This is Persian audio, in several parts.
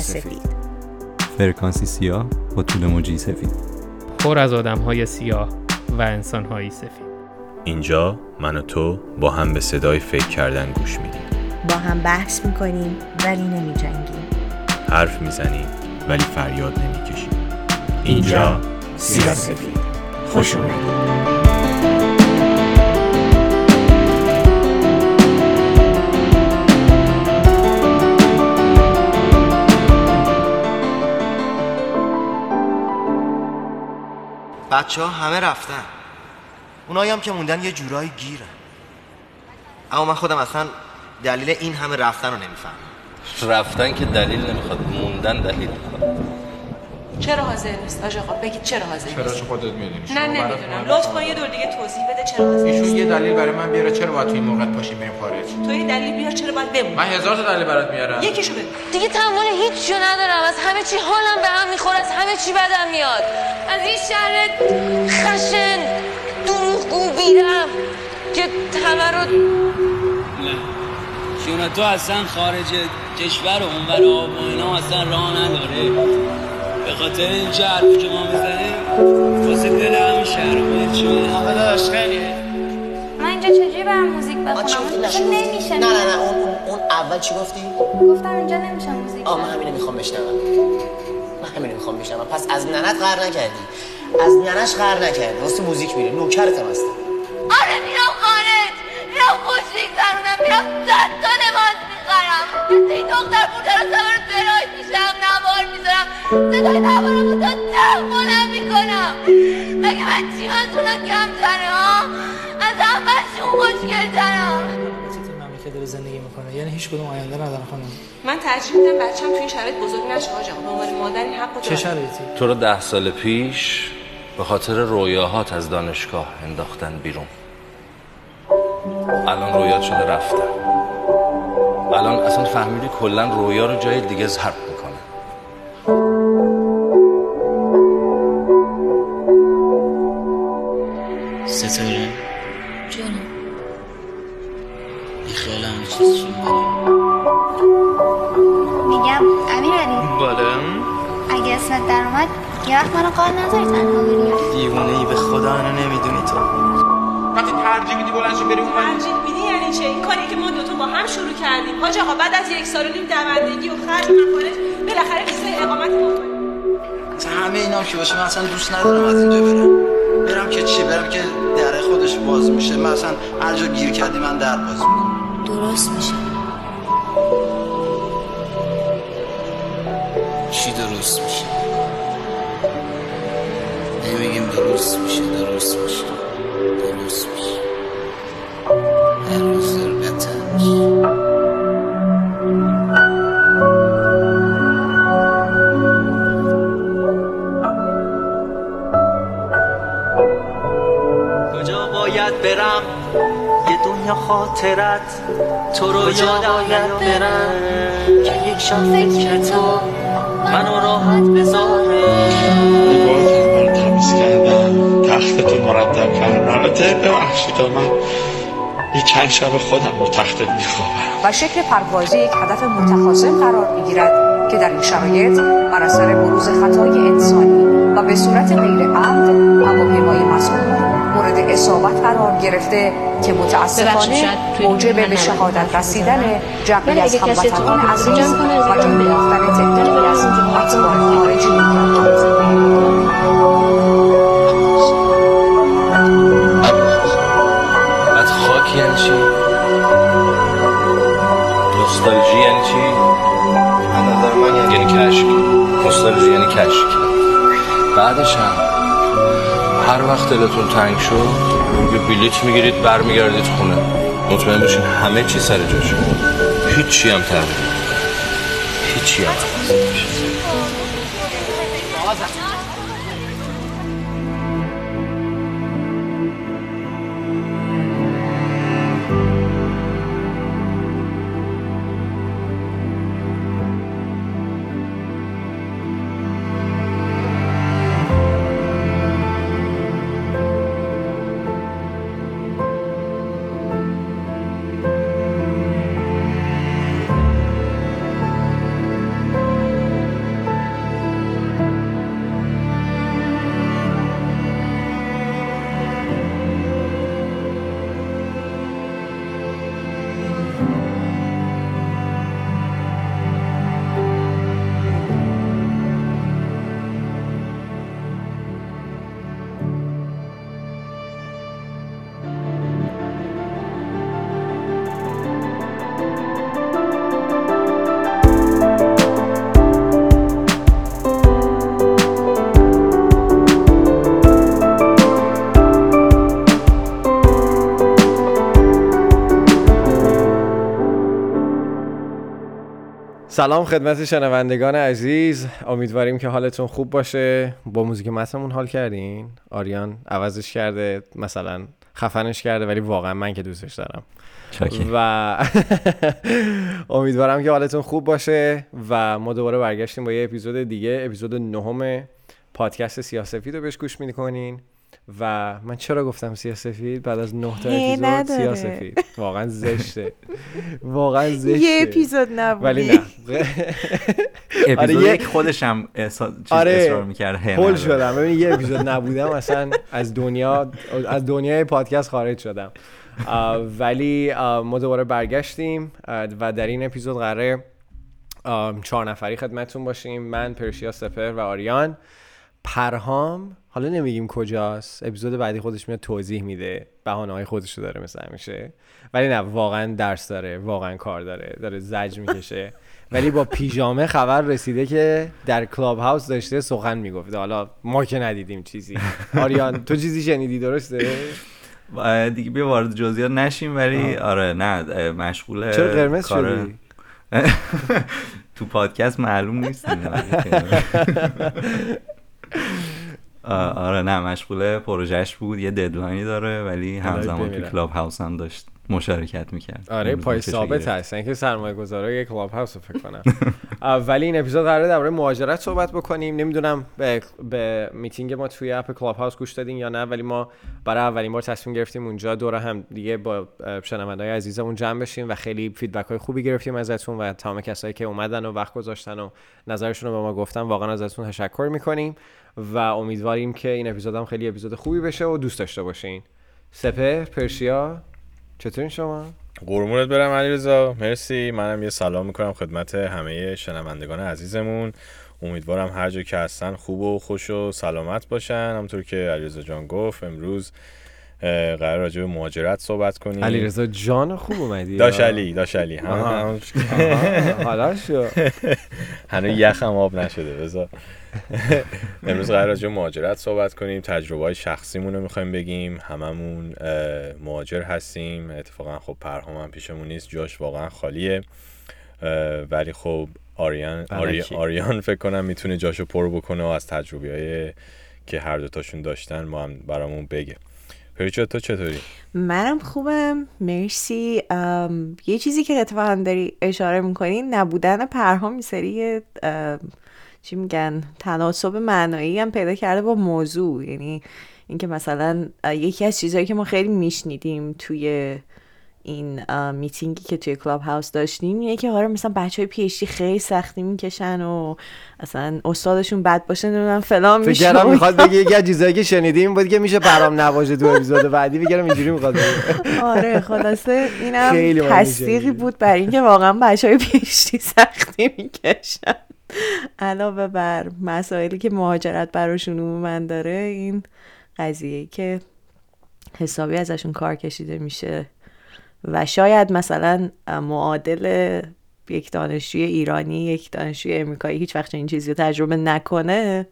سفید. فرکانسی سیاه با طول موجی سفید. پر از آدم های سیاه و انسان های سفید. اینجا من و تو با هم به صدای فکر کردن گوش میدیم. با هم بحث می‌کنیم ولی نمی جنگیم حرف می‌زنیم ولی فریاد نمی‌کشیم. اینجا سیاه سفید. خوش اومدید. بچه ها همه رفتن. اونایی هم که موندن یه جورایی گیرن اما من خودم اصلا دلیل این همه رفتن رو نمی‌فهمم. رفتن که دلیل نمی‌خواد موندن دلیل می‌خواد. چرا حاضر نیست؟ آج آقا بگید چرا حاضر چرا نیست؟ چه خودت می‌دونی. نه نمی‌دونم. لطفا یه دور دیگه توضیح بده چرا حاضر ایشون نیست. یه دلیل برای من بیاره چرا باید توی این موقع پاشیم بریم خارج. تو یه دلیل بیار چرا باید بمونی. من هزار تا دلیل برات میارم. یکیشو بگو. دیگه تمام هیچ جو ندارم. از همه چی حالم به هم می‌خوره از همه چی بدم میاد. از این شهر خشن دروغگو بیرم که همه رو چون تو اصلا خارج کشور و اونور آب و اینا اصلا راه نداره. به خاطر این حرفی که ما می‌زنیم واسه دل همین شهر باید چی آقا داشت خیلی. من اینجا چجوری برم موزیک بخونم؟ نمیشه نه نه نه اون, اون, اون اول چی گفتی؟ گفتم اینجا نمیشه موزیک آه من. همینو می‌خوام بشنوم. من همینو می‌خوام بشنوم. پس از ننت قهر نکردی. از ننش قهر نکردی. واسه موزیک میره. نوکرتم هستم. آره میرم خارج. میرم خوش میگذرونم. میرم صد تا لباس می‌خرم. مثل این دختر بوده رو سوار برای میشم نوار می‌ذارم. صدای نوارم رو تا ده بلند می‌کنم. مگه من چی مسئولم کم تره ها؟ از همهشون خوشگل ترم. مملکت داره زندگی می‌کنه؟ یعنی هیچ کدوم آینده ندارن خانم. من ترجیح میدم بچه‌م تو این شرایط بزرگ نشه آقا به عنوان مادر این حقو چه شرایطی؟ تو رو ده سال پیش به خاطر رویاهات از دانشگاه انداختن بیرون. الان رویات شده رفتن. الان اصلا فهمیدی کلا رویا رو جای دیگه ضرب می‌کنه. ستاره؟ جونم بی خیال همه چیز چی میگم امیرعلی. بالا اگه اسمت در اومد یه وقت منو قال نذاری تنها بری. دیوونه ای به خدا اینو نمی‌دونی تو. وقتی ترجیح میدی بلند شو بری اون. ترجیح میدی؟ یعنی چه این کاری که ما دوتا با هم شروع کردیم. حاج آقا بعد از یک سال و نیم دوندگی و خرج مخارج بالاخره ویزای اقامت ما همه اینا که باشه من اصلا دوست ندارم از اینجا برم. برم که چی؟ برم که در خودش باز میشه. من اصلا هر جا گیر کردی من در باز می‌کنم. درست میشه. چی درست میشه؟ نمیگیم درست میشه درست میشه. خاطرت تو رو یادم برم؟ که یک شب فکر تو منو راحت بذاره کردم تختتو مرتب کردم البته ببخشید من یه چند شب خودم رو تختت میخوابم. و شکل پروازی یک هدف متخاصم قرار می‌گیرد که در این شرایط بر اثر بروز خطای انسانی و به صورت غیر عمد هواپیمای مذکور مورد اصابت قرار گرفته که متاسفانه موجب به شهادت. رسیدن جمعی از هموطنان عزیز جمع و تعدادی از اتباع خارجی خاک یعنی چی؟ نوستالژی یعنی چی؟ از نظر من یعنی یعنی کشک نوستالژی یعنی کشک بعدش هم هر وقت دلتون تنگ شد یه بلیت می‌گیرید برمیگردید خونه. مطمئن باشین همه چی سر جاشه هیچی هم تغییر. هیچی هم. عوض سلام خدمت شنوندگان عزیز. امیدواریم که حالتون خوب باشه. با موزیک متنمون حال کردین؟ آریان عوضش کرده مثلا خفنش کرده ولی واقعا من که دوستش دارم. شاکر. و امیدوارم که حالتون خوب باشه و ما دوباره برگشتیم با یه اپیزود دیگه. اپیزود نهم پادکست سیاسفید رو بهش گوش می‌کنین. و من چرا گفتم سیاسفید بعد از نه تا اپیزود. سیاسفید واقعا زشته. واقعا زشته. یه اپیزود نبودی ولی نه. اپیزود آره، یک یه- خودش هم احسا- چیز آره هول شدم. ببین یه اپیزود نبودم اصلا از دنیا از دنیای پادکست خارج شدم. ولی ما دوباره برگشتیم. و در این اپیزود قراره چهار نفری خدمتتون باشیم. من پرشیا سپر و آریان. پرهام حالا نمیگیم کجاست. اپیزود بعدی خودش میاد توضیح میده. بهانه های خودش رو داره مثل همیشه ولی نه واقعا درس داره. واقعا کار داره. داره زجر می‌کشه. ولی با پیژامه خبر رسیده که در کلاب هاوس داشته سخن می‌گفته. حالا ما که ندیدیم چیزی. آریان تو چیزی شنیدی درسته؟ دیگه بیا وارد جزئیات نشیم ولی آره نه اه، مشغول چرا قرمز کار- شدی؟ تو پادکست معلوم نیستیم. آه، آره نه مشغول پروژهش بود. یه deadline ی داره ولی همزمان تو. کلاب هاوس هم داشت مشارکت می‌کرد. آره پای ثابت هستن که سرمایه گذاره یک کلاب هاوس رو فکر کنم ولی این اپیزود قراره درباره مهاجرت صحبت بکنیم. نمی‌دونم به, به میتینگ ما توی app کلاب هاوس گوش دادین یا نه ولی ما برای اولین بار تصمیم گرفتیم اونجا دور هم دیگه با شنونده های عزیزمون جمع بشیم و خیلی feedback های خوبی گرفتیم ازتون و تمام کسایی که اومدن و وقت گذاشتن و نظرشون رو به ما گفتن واقعا ازتون تشکر می‌کنیم. و امیدواریم که این اپیزود هم خیلی اپیزود خوبی بشه و دوست داشته باشین. سپه پرشیا چطورین شما؟ قرمونت برم علیرضا. مرسی. منم یه سلام می‌کنم خدمت همه شنوندگان عزیزمون. امیدوارم هر جا که هستن خوب و خوش و سلامت باشن. همونطور که علیرضا جان گفت امروز قرار راجع به مهاجرت صحبت کنیم. علیرضا جان خوب اومدی؟ داش علی داش علی. حالا شو. هنوز یخم آب نشده بذار. امروز قرار راجع به مهاجرت صحبت کنیم. تجربه های شخصیمون رو می‌خوایم بگیم. هممون مهاجر هستیم. اتفاقا خب پرهام هم پیشمون نیست. جاش واقعا خالیه. ولی خب آریان آری- الکی. آریان فکر کنم می‌تونه جاشو پر بکنه و از تجربه که هر دوتاشون داشتن ما هم برامون بگه. پریچا تو چطوری؟ منم خوبم. مرسی. یه چیزی که اتفاقا داری اشاره می‌کنی نبودن پرهام این سری ام، چی میگن تناسب معنایی هم پیدا کرده با موضوع. یعنی اینکه مثلا یکی از چیزهایی که ما خیلی میشنیدیم توی این میتینگی که توی کلاب هاوس داشتیم اینه که آره مثلا بچه های پیشتی خیلی سختی می‌کشن و اصلا استادشون بد باشه نمی‌دونم فلان میشه و می‌خواد بگه یکی چیزایی که شنیدیم بود که میشه برام نواژه تو اپیزود بعدی بگم اینجوری می‌خواد بگه. آره خلاصه اینم تصدیقی. بود بر اینکه واقعا بچه های پیشتی سختی می‌کشن علاوه بر مسائلی که مهاجرت براشون من داره این قضیه که حسابی ازشون کار کشیده میشه و شاید مثلا معادل یک دانشجوی ایرانی یک دانشجوی امریکایی هیچ وقت این چیزی رو تجربه نکنه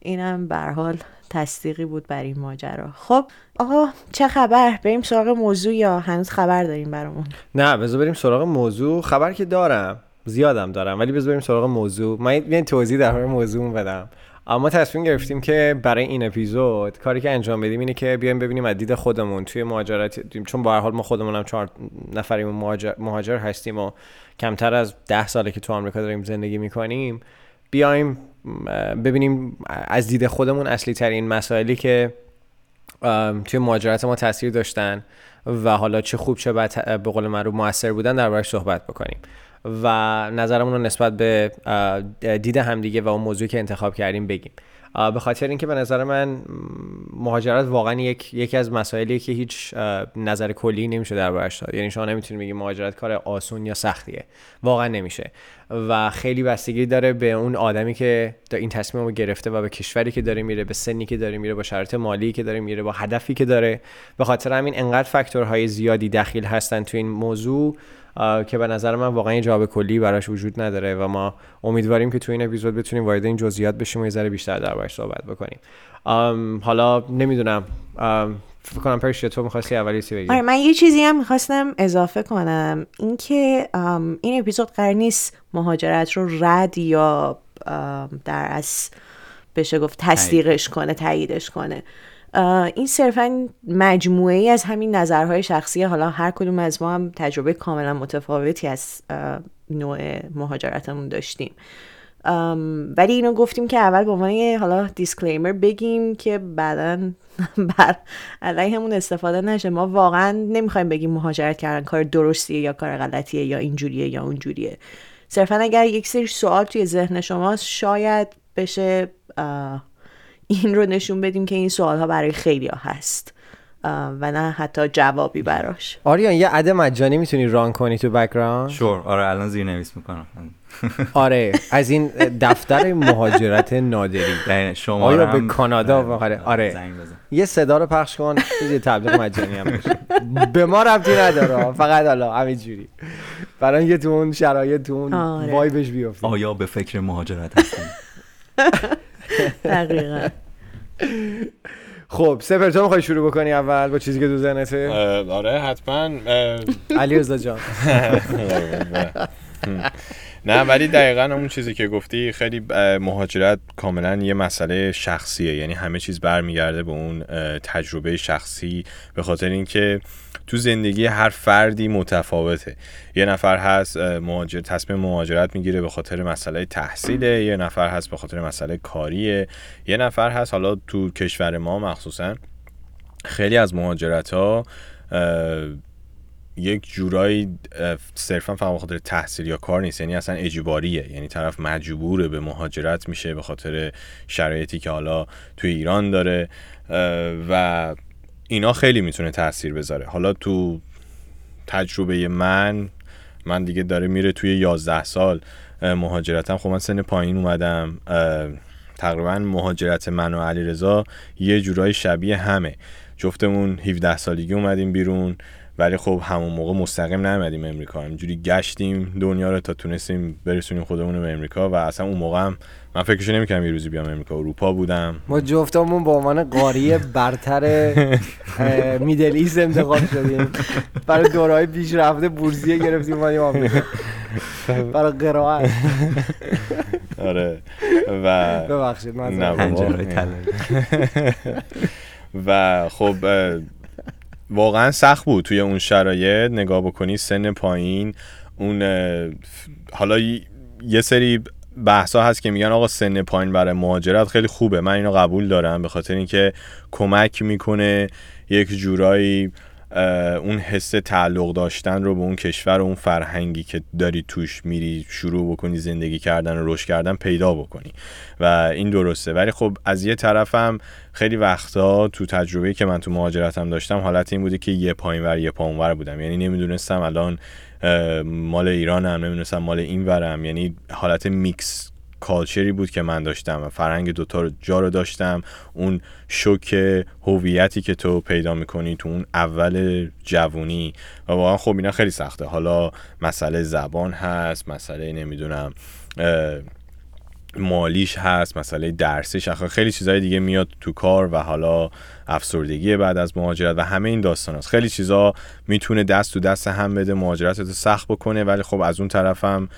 اینم به حال تصدیقی بود بر این ماجرا. خب آقا چه خبر؟ بریم سراغ موضوع یا هنوز خبر داریم برامون؟ نه بذار بریم سراغ موضوع. خبر که دارم زیادم دارم ولی بذار بریم سراغ موضوع. من یه توضیح در مورد موضوع بدم. اما تصمیم گرفتیم که برای این اپیزود کاری که انجام بدیم اینه که بیایم ببینیم از دید خودمون توی مهاجرت چون به هر حال ما خودمون هم چهار نفریم مهاجر, مهاجر هستیم و کمتر از ده ساله که تو آمریکا داریم زندگی می‌کنیم بیایم ببینیم از دید خودمون اصلی ترین مسائلی که توی مهاجرت ما تاثیر داشتن و حالا چه خوب چه بد به قول معروف موثر بودن دربارش صحبت بکنیم. و نظرمون رو نسبت به دید همدیگه و اون موضوعی که انتخاب کردیم بگیم. به خاطر اینکه به نظر من مهاجرت واقعا یک یکی از مسائلی که هیچ نظر کلی نمیشه دربارش داد. یعنی شما نمی‌تونید بگید مهاجرت کار آسون یا سختیه. واقعا نمیشه. و خیلی بستگی داره به اون آدمی که این تصمیم رو گرفته و به کشوری که داره میره به سنی که داره میره با شرایط مالی که داره میره با هدفی که داره. به خاطر همین انقدر فاکتورهای زیادی دخیل هستن تو این موضوع. که به نظر من واقعا جواب کلی براش وجود نداره و ما امیدواریم که تو این اپیزود بتونیم وارد این جزئیات بشیم و یه ذره بیشتر دربارش صحبت بکنیم. حالا نمی‌دونم. فکر کنم پرشیا تو می‌خواستی اولی سی بگی؟ آره من یه چیزی هم می‌خواستم اضافه کنم. اینکه این اپیزود قرار نیست مهاجرت رو رد یا در از بشه گفت تصدیقش کنه تاییدش کنه. این صرفا مجموعه ای از همین نظرهای شخصی حالا هر کدوم از ما هم تجربه کاملا متفاوتی از نوع مهاجرتمون داشتیم. ولی اینو گفتیم که اول به عنوان حالا دیسکلیمر بگیم که بعدا بر علیهمون استفاده نشه. ما واقعا نمی‌خوایم بگیم مهاجرت کردن کار درستیه یا کار غلطیه یا اینجوریه یا اونجوریه. صرفا اگر یک سری سوال توی ذهن شماست شاید بشه این رو نشون بدیم که این سوال ها برای خیلی ها هست. و نه حتی جوابی براش. آریان یه ad مجانی می‌تونی run کنی تو background sure. آره الان زیر نویس می‌کنم. آره از این دفتر مهاجرت نادری. شماره آیا به کانادا آره، آره آره بزن. یه صدا رو پخش کن یه تبلیغ مجانی هم بشه به ما ربطی نداره فقط حالا همینجوری برای اینکه تو اون شرایط تو اون آره. وایبش بیفته آیا به فکر مهاجرت هستیم؟ دقیقا. خب سپر تو می‌خوای شروع بکنی اول با چیزی که تو ذهنته؟ آره حتما علی رضا جان. نه ولی دقیقا اون چیزی که گفتی خیلی مهاجرت کاملا یه مسئله شخصیه. یعنی همه چیز برمیگرده به اون تجربه شخصی به خاطر اینکه تو زندگی هر فردی متفاوته. یه نفر هست مهاجر تصمیم مهاجرت می‌گیره به خاطر مسئله تحصیله یه نفر هست به خاطر مسئله کاریه. یه نفر هست حالا تو کشور ما مخصوصا خیلی از مهاجرت ها یک جورایی صرفا فقط به خاطر تحصیل یا کار نیست. یعنی اصلا اجباریه. یعنی طرف مجبوره به مهاجرت میشه به خاطر شرایطی که حالا توی ایران داره. و اینا خیلی می‌تونه تاثیر بذاره. حالا تو تجربه من من دیگه داره میره توی 11 سال مهاجرتم. خب من سن پایین اومدم. تقریبا مهاجرت من و علیرضا یه جورایی شبیه همه. جفتمون 17 سالگی اومدیم بیرون. ولی خب همون موقع مستقیم نیومدیم امریکا. همینجوری گشتیم دنیا رو تا تونستیم برسونیم خودمون رو به امریکا و اصلا اون موقع هم من فکرشو نمی‌کردم یه روزی بیام امریکا. اروپا بودم. ما جفتمون به عنوان قاری برتر میدل ایست انتخاب شدیم. برای دورهای پیشرفته بورسیه گرفتیم اومدیم آمریکا. برای قرائت. آره. و ببخشید من. و خب واقعا سخت بود توی اون شرایط. نگاه بکنی سن پایین. اون حالا یه سری بحثا هست که میگن آقا سن پایین برای مهاجرت خیلی خوبه. من اینو قبول دارم. به خاطر اینکه کمک می‌کنه یک جورایی اون حس تعلق داشتن رو به اون کشور و اون فرهنگی که داری توش میری شروع بکنی زندگی کردن و رشد کردن پیدا بکنی. و این درسته. ولی خب از یه طرفم خیلی وقتا تو تجربه‌ای که من تو مهاجرتم داشتم حالت این بوده که یه پایین ور یه پایین ور بودم. یعنی نمی‌دونستم الان مال ایرانم نمی‌دونستم مال این ورم یعنی حالت میکس کالچری بود که من داشتم و فرهنگ دوتا جا رو داشتم. اون شوک هویتی که تو پیدا می‌کنی تو اون اول جوونی. و واقعا خب اینا خیلی سخته. حالا مسئله زبان هست مسئله نمی‌دونم مالیش هست مسئله درسیش آخه خیلی چیزهای دیگه میاد تو کار و حالا افسردگی بعد از مهاجرت و همه این داستان هست خیلی چیزا می‌تونه دست تو دست هم بده مهاجرت رو سخت بکنه. ولی خب از اون طرفم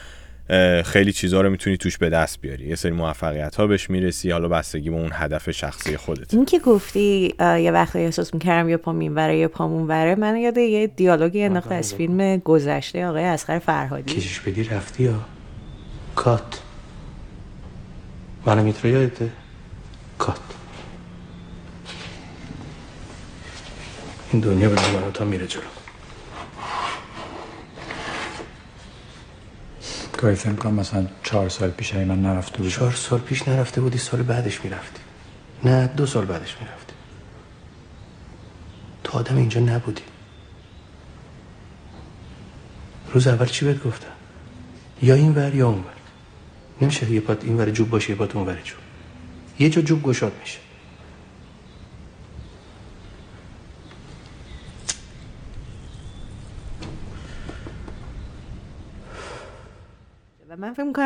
خیلی چیزا رو می‌تونی توش به دست بیاری. یه سری موفقیت ها بهش می‌رسی حالا بستگی به اون هدف شخصی خودت. این که گفتی یه وقتی احساس می‌کردم یه پام اینوره یه پام اونوره من یاد یه دیالوگی انداخت از فیلم گذشته آقای اسقر فرهادی. کشش بدی رفتی یا؟ کات. منم میتره یادته کات. این دنیا به من تا میره جلو. گاهی فکر کنم مثلا چهار سال پیش اگه من نرفته بودم چهار سال پیش نرفته بودی سال بعدش می‌رفتی. نه دو سال بعدش می‌رفتی. تو آدم اینجا نبودی. روز اول چی بهت گفتم؟ یا این ور یا اون ور. نمیشه یه پات این ور جوب باشه یه پات اون ور جوب. یه جا جوب گشاد میشه.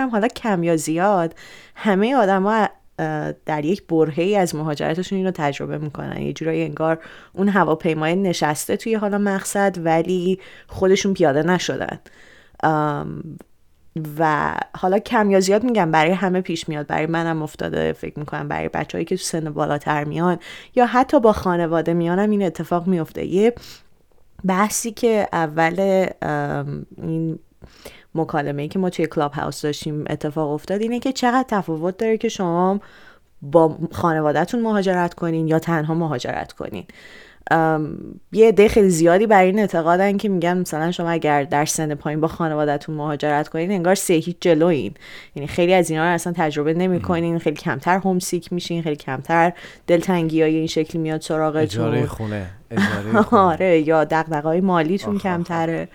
می‌کنم. حالا کم یا زیاد همه آدما در یک برهه از مهاجرتشون این تجربه می‌کنن. یه جورایی انگار اون هواپیمای نشسته توی حالا مقصد ولی خودشون پیاده نشدن. و حالا کم یا زیاد میگم برای همه پیش میاد. برای منم افتاده فکر می‌کنم. برای بچههایی که تو سن بالاتر میان یا حتی با خانواده میانم این اتفاق میفته یه بحثی که اول این مکالمه ای که ما توی کلاب هاوس داشتیم اتفاق افتاد اینه که چقدر تفاوت داره که شما با خانوادهتون مهاجرت کنین یا تنها مهاجرت کنین. یه عده خیلی زیادی برای این اعتقادن که میگن مثلا شما اگر در سن پایین با خانوادهتون مهاجرت کنین انگار سه هیچ جلوین. یعنی خیلی از اینا رو اصلا تجربه نمی‌کنین خیلی کمتر هومسیک میشین خیلی کمتر دلتنگی های این شکلی میاد سراغتون. اجاره خونه آره یا دغدغه‌های مالیتون کمتره.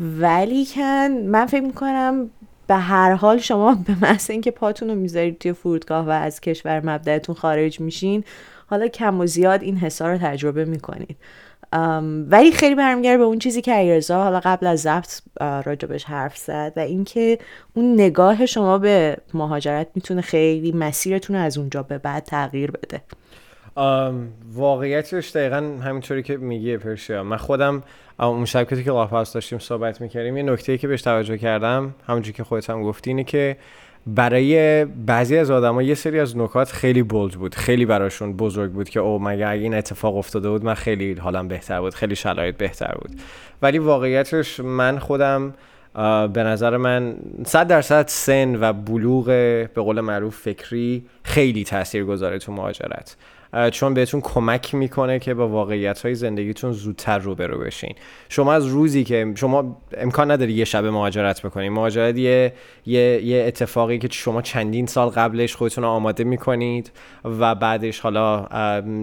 ولی کن من فکر می‌کنم به هر حال شما به محض اینکه پاتون رو می‌ذارید توی فرودگاه و از کشور مبدعتون خارج میشین حالا کم و زیاد این حسا رو تجربه می‌کنید. ولی خیلی برمیگرده به اون چیزی که ایرزا حالا قبل از ضبط راجبش حرف زد و اینکه اون نگاه شما به مهاجرت می‌تونه خیلی مسیرتون از اونجا به بعد تغییر بده. واقعیتش دقیقا همینطوری که میگی پرشیا. من خودم اون شب که تو داشتیم صحبت می‌کردیم یه نکته که بهش توجه کردم همونجوری که خودت هم گفتی اینه که برای بعضی از آدما یه سری از نکات خیلی بولد بود خیلی براشون بزرگ بود که او مگه اگه این اتفاق افتاده بود من خیلی حالم بهتر بود خیلی شرایط بهتر بود. ولی واقعیتش من خودم به نظر من صد درصد سن و بلوغ به قول معروف فکری خیلی تاثیر گذاره تو مهاجرت. چون بهتون کمک می‌کنه که با واقعیت های زندگیتون زودتر روبرو بشین. شما از روزی که شما امکان نداری یه شب مهاجرت بکنین مهاجرت یه،, یه،, یه اتفاقی که شما چندین سال قبلش خودتون رو آماده می‌کنید و بعدش حالا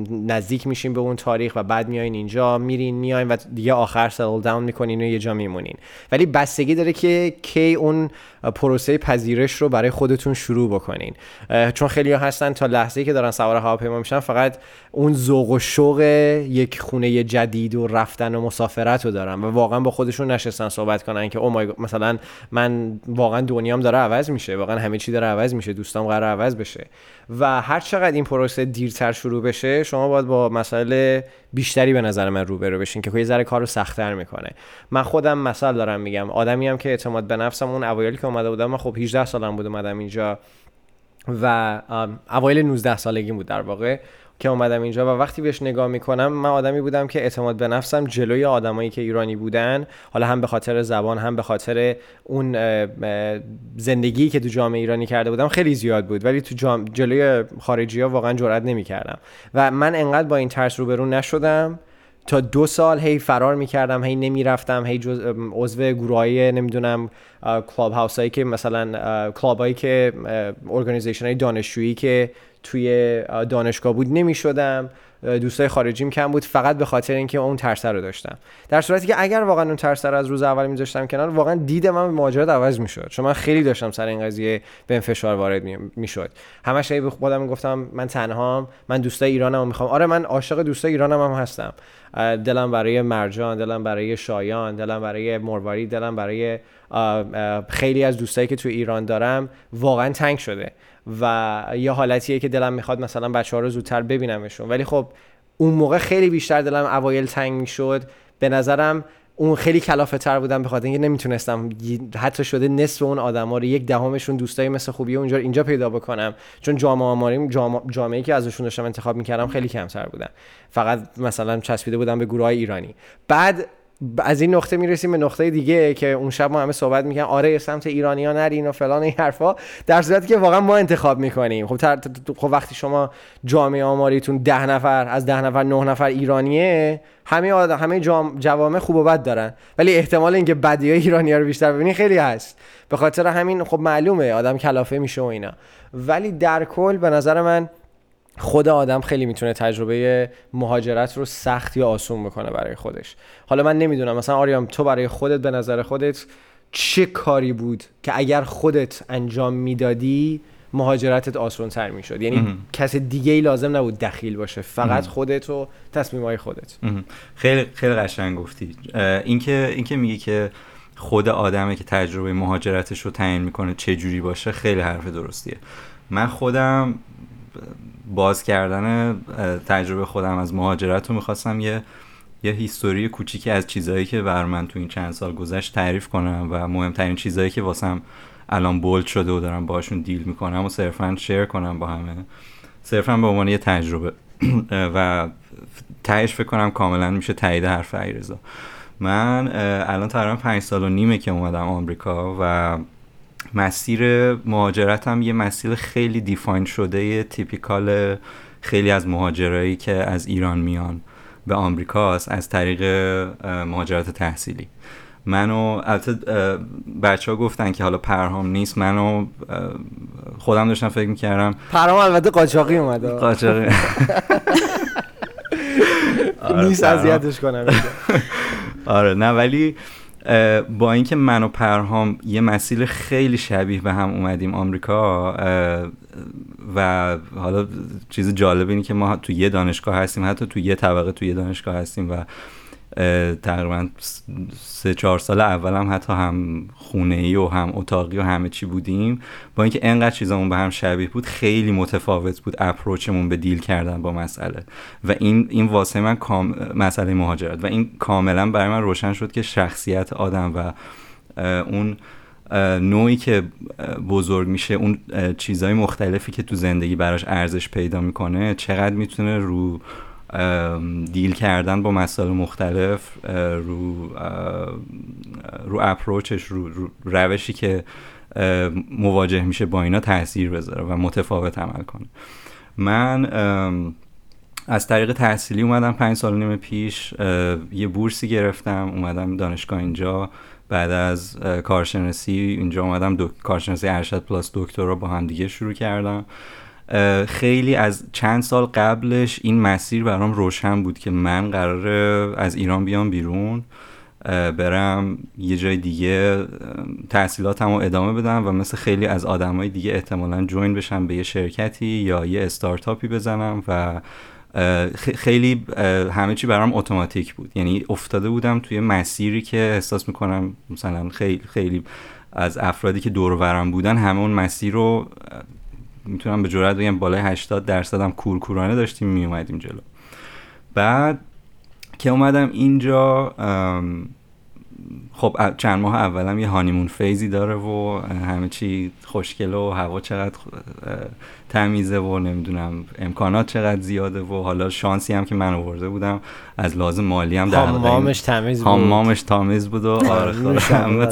نزدیک میشین به اون تاریخ و بعد میایین اینجا میرین میاین و دیگه آخر سل داون می‌کنین و یه جا میمونین. ولی بستگی داره که کی اون پروسه پذیرش رو برای خودتون شروع بکنین. چون خیلی هستن تا لحظه که دارن سوار هواپیما میشن فقط اون ذوق و شوق یک خونه جدید و رفتن و مسافرت رو دارن و واقعا با خودشون نشستن صحبت کنن که او مثلا من واقعا دنیام داره عوض میشه واقعا همه چی داره عوض میشه دوستام قرار عوض بشه. و هر چقدر این پروسه دیرتر شروع بشه شما باید با مسائل بیشتری به نظر من روبرو بشین که یه ذره کار رو سختتر می‌کنه. من خودم مثال دارم میگم آدمی هم که اعتماد به نفسم اون اوایلی که اومده بودم من خب 18 سالم بود اومدم اینجا و اوایل 19 سالگی بود در واقع. که اومدم اینجا و وقتی بهش نگاه می‌کنم من آدمی بودم که اعتماد به نفسم جلوی آدمایی که ایرانی بودن حالا هم به خاطر زبان هم به خاطر اون زندگی که تو جامعه ایرانی کرده بودم خیلی زیاد بود ولی تو جام... جلوی خارجی ها واقعا جرئت نمی‌کردم. و من انقدر با این ترس روبرو نشدم. تا دو سال هی فرار می‌کردم هی نمی‌رفتم هی جز عضو گروهای نمی‌دونم clubhouse هایی که مثلا club هایی که organization های دانشجویی که توی دانشگاه بود نمی‌شدم. دوستای خارجیم کم بود فقط به خاطر اینکه اون ترس رو داشتم. در صورتی که اگر واقعا اون ترس رو از روز اول میذاشتم کنار واقعا دید من به مهاجرت عوض می‌شد. چون من خیلی داشتم سر این قضیه به فشار وارد می‌شد. همش به خودم می‌گفتم من تنهام من دوستای ایرانم می‌خوام. آره من عاشق دوستای ایرانم هم هستم دلم برای مرجان دلم برای شایان دلم برای مرواری دلم برای خیلی از دوستایی که تو ایران دارم واقعا تنگ شده. و یه حالتیه که دلم می‌خواد مثلا بچه ها رو زودتر ببینمشون. ولی خب اون موقع خیلی بیشتر دلم اوایل تنگ می‌شد. به نظرم اون خیلی کلافه تر بودم به خاطر اینکه نمی‌تونستم حتی شده نصف اون آدما رو یک دهمشون دوستای مثل خوبی اونجا اینجا پیدا بکنم. چون جامعه آماریم جامعه که ازشون داشتم انتخاب می‌کردم خیلی کمتر بودن. فقط مثلا چسبیده بودم به گروه های ایرانی. بعد از این نقطه می‌رسیم به نقطه دیگه که اون شب ما همه صحبت می‌کنن آره سمت ایرانی ها نرین و فلان این حرفا. در صورتی که واقعا ما انتخاب می‌کنیم. خب, خب وقتی شما جامعه آماریتون ده نفر از ده نفر نه نفر ایرانیه همه آدم همه جوامع خوب و بد دارن. ولی احتمال اینکه بدی های ایرانی ها رو بیشتر ببینی خیلی هست. به خاطر همین خب معلومه آدم کلافه میشه و اینا. ولی در کل به نظر من خود آدم خیلی می‌تونه تجربه مهاجرت رو سخت یا آسون بکنه برای خودش. حالا من نمی‌دونم مثلا آریام تو برای خودت به نظر خودت چه کاری بود که اگر خودت انجام می‌دادی مهاجرتت آسان تر می‌شد؟ یعنی کس دیگه ای لازم نبود دخیل باشه فقط خودت و تصمیم های خودت خیلی خیلی قشنگ گفتی. اینکه اینکه میگی که خود آدمه که تجربه مهاجرتش رو تعیین می‌کنه چه جوری باشه خیلی حرف درستیه. من خودم باز کردن تجربه خودم از مهاجرت رو می‌خواستم یه یه هیستوری کوچیکی از چیزهایی که بر من تو این چند سال گذشت تعریف کنم و مهمترین چیزهایی که واسم الان بولد شده و دارم باشون دیل می‌کنم و صرفا شیر کنم با همه. صرفا به عنوان یه تجربه. و تهش فکر کنم کاملا میشه تایید حرف ایرزا من الان تقریبا پنج سال و نیمه که اومدم آمریکا و مسیر مهاجرتم یه مسیر خیلی دیفاین شده تیپیکال خیلی از مهاجرایی که از ایران میان به آمریکاست از طریق مهاجرت تحصیلی. منو البته بچه ها گفتن که حالا پرهام نیست. منو خودم داشتم فکر می‌کردم. پرهام البته قاچاقی اومده. قاچاقی. نیست اذیتش کنم آره نه ولی با اینکه من و پرهام یه مسیر خیلی شبیه به هم اومدیم آمریکا و حالا چیز جالب اینه که ما تو یه دانشگاه هستیم حتی تو یه طبقه تو یه دانشگاه هستیم و تقریبا سه چهار سال اول هم حتی هم خونه ای و هم اتاقی و همه چی بودیم. با اینکه انقدر چیزامون به هم شبیه بود خیلی متفاوت بود اپروچمون به دیل کردن با مسئله. و این این واسه من کام مسئله مهاجرت. و این کاملا برای من روشن شد که شخصیت آدم و اون نوعی که بزرگ میشه اون چیزهای مختلفی که تو زندگی براش ارزش پیدا می‌کنه چقدر می‌تونه رو دیل کردن با مسائل مختلف رو رو اپروچش رو, روشی که مواجه میشه با اینا تاثیر بذاره و متفاوت عمل کنه. من از طریق تحصیلی اومدم پنج سال نیم پیش یه بورسی گرفتم اومدم دانشگاه اینجا. بعد از کارشناسی اینجا اومدم دو... کارشناسی ارشد پلاس دکترا با هم دیگه شروع کردم. خیلی از چند سال قبلش این مسیر برام روشن بود که من قرار از ایران بیام بیرون برم یه جای دیگه تحصیلاتم رو ادامه بدم و مثل خیلی از آدمای دیگه احتمالا جوین بشم به یه شرکتی یا یه استارتاپی بزنم و خیلی همه چی برام اتوماتیک بود. یعنی افتاده بودم توی مسیری که احساس می‌کنم مثلا خیلی خیلی از افرادی که دور ورم بودن همه اون مسیر رو می‌تونم به جرات بگم بالای 80 درصد هم کورکورانه داشتیم می اومدیم جلو. بعد که اومدم اینجا خب چند ماه اولم یه هانیمون فیزی داره و همه چی خوشگله و هوا چقدر تمیزه و نمی‌دونم امکانات چقدر زیاده و حالا شانسی هم که من آورده بودم. از لازم مالی هم در حمامش تمیز بود. حمامش تمیز بود و آره خدا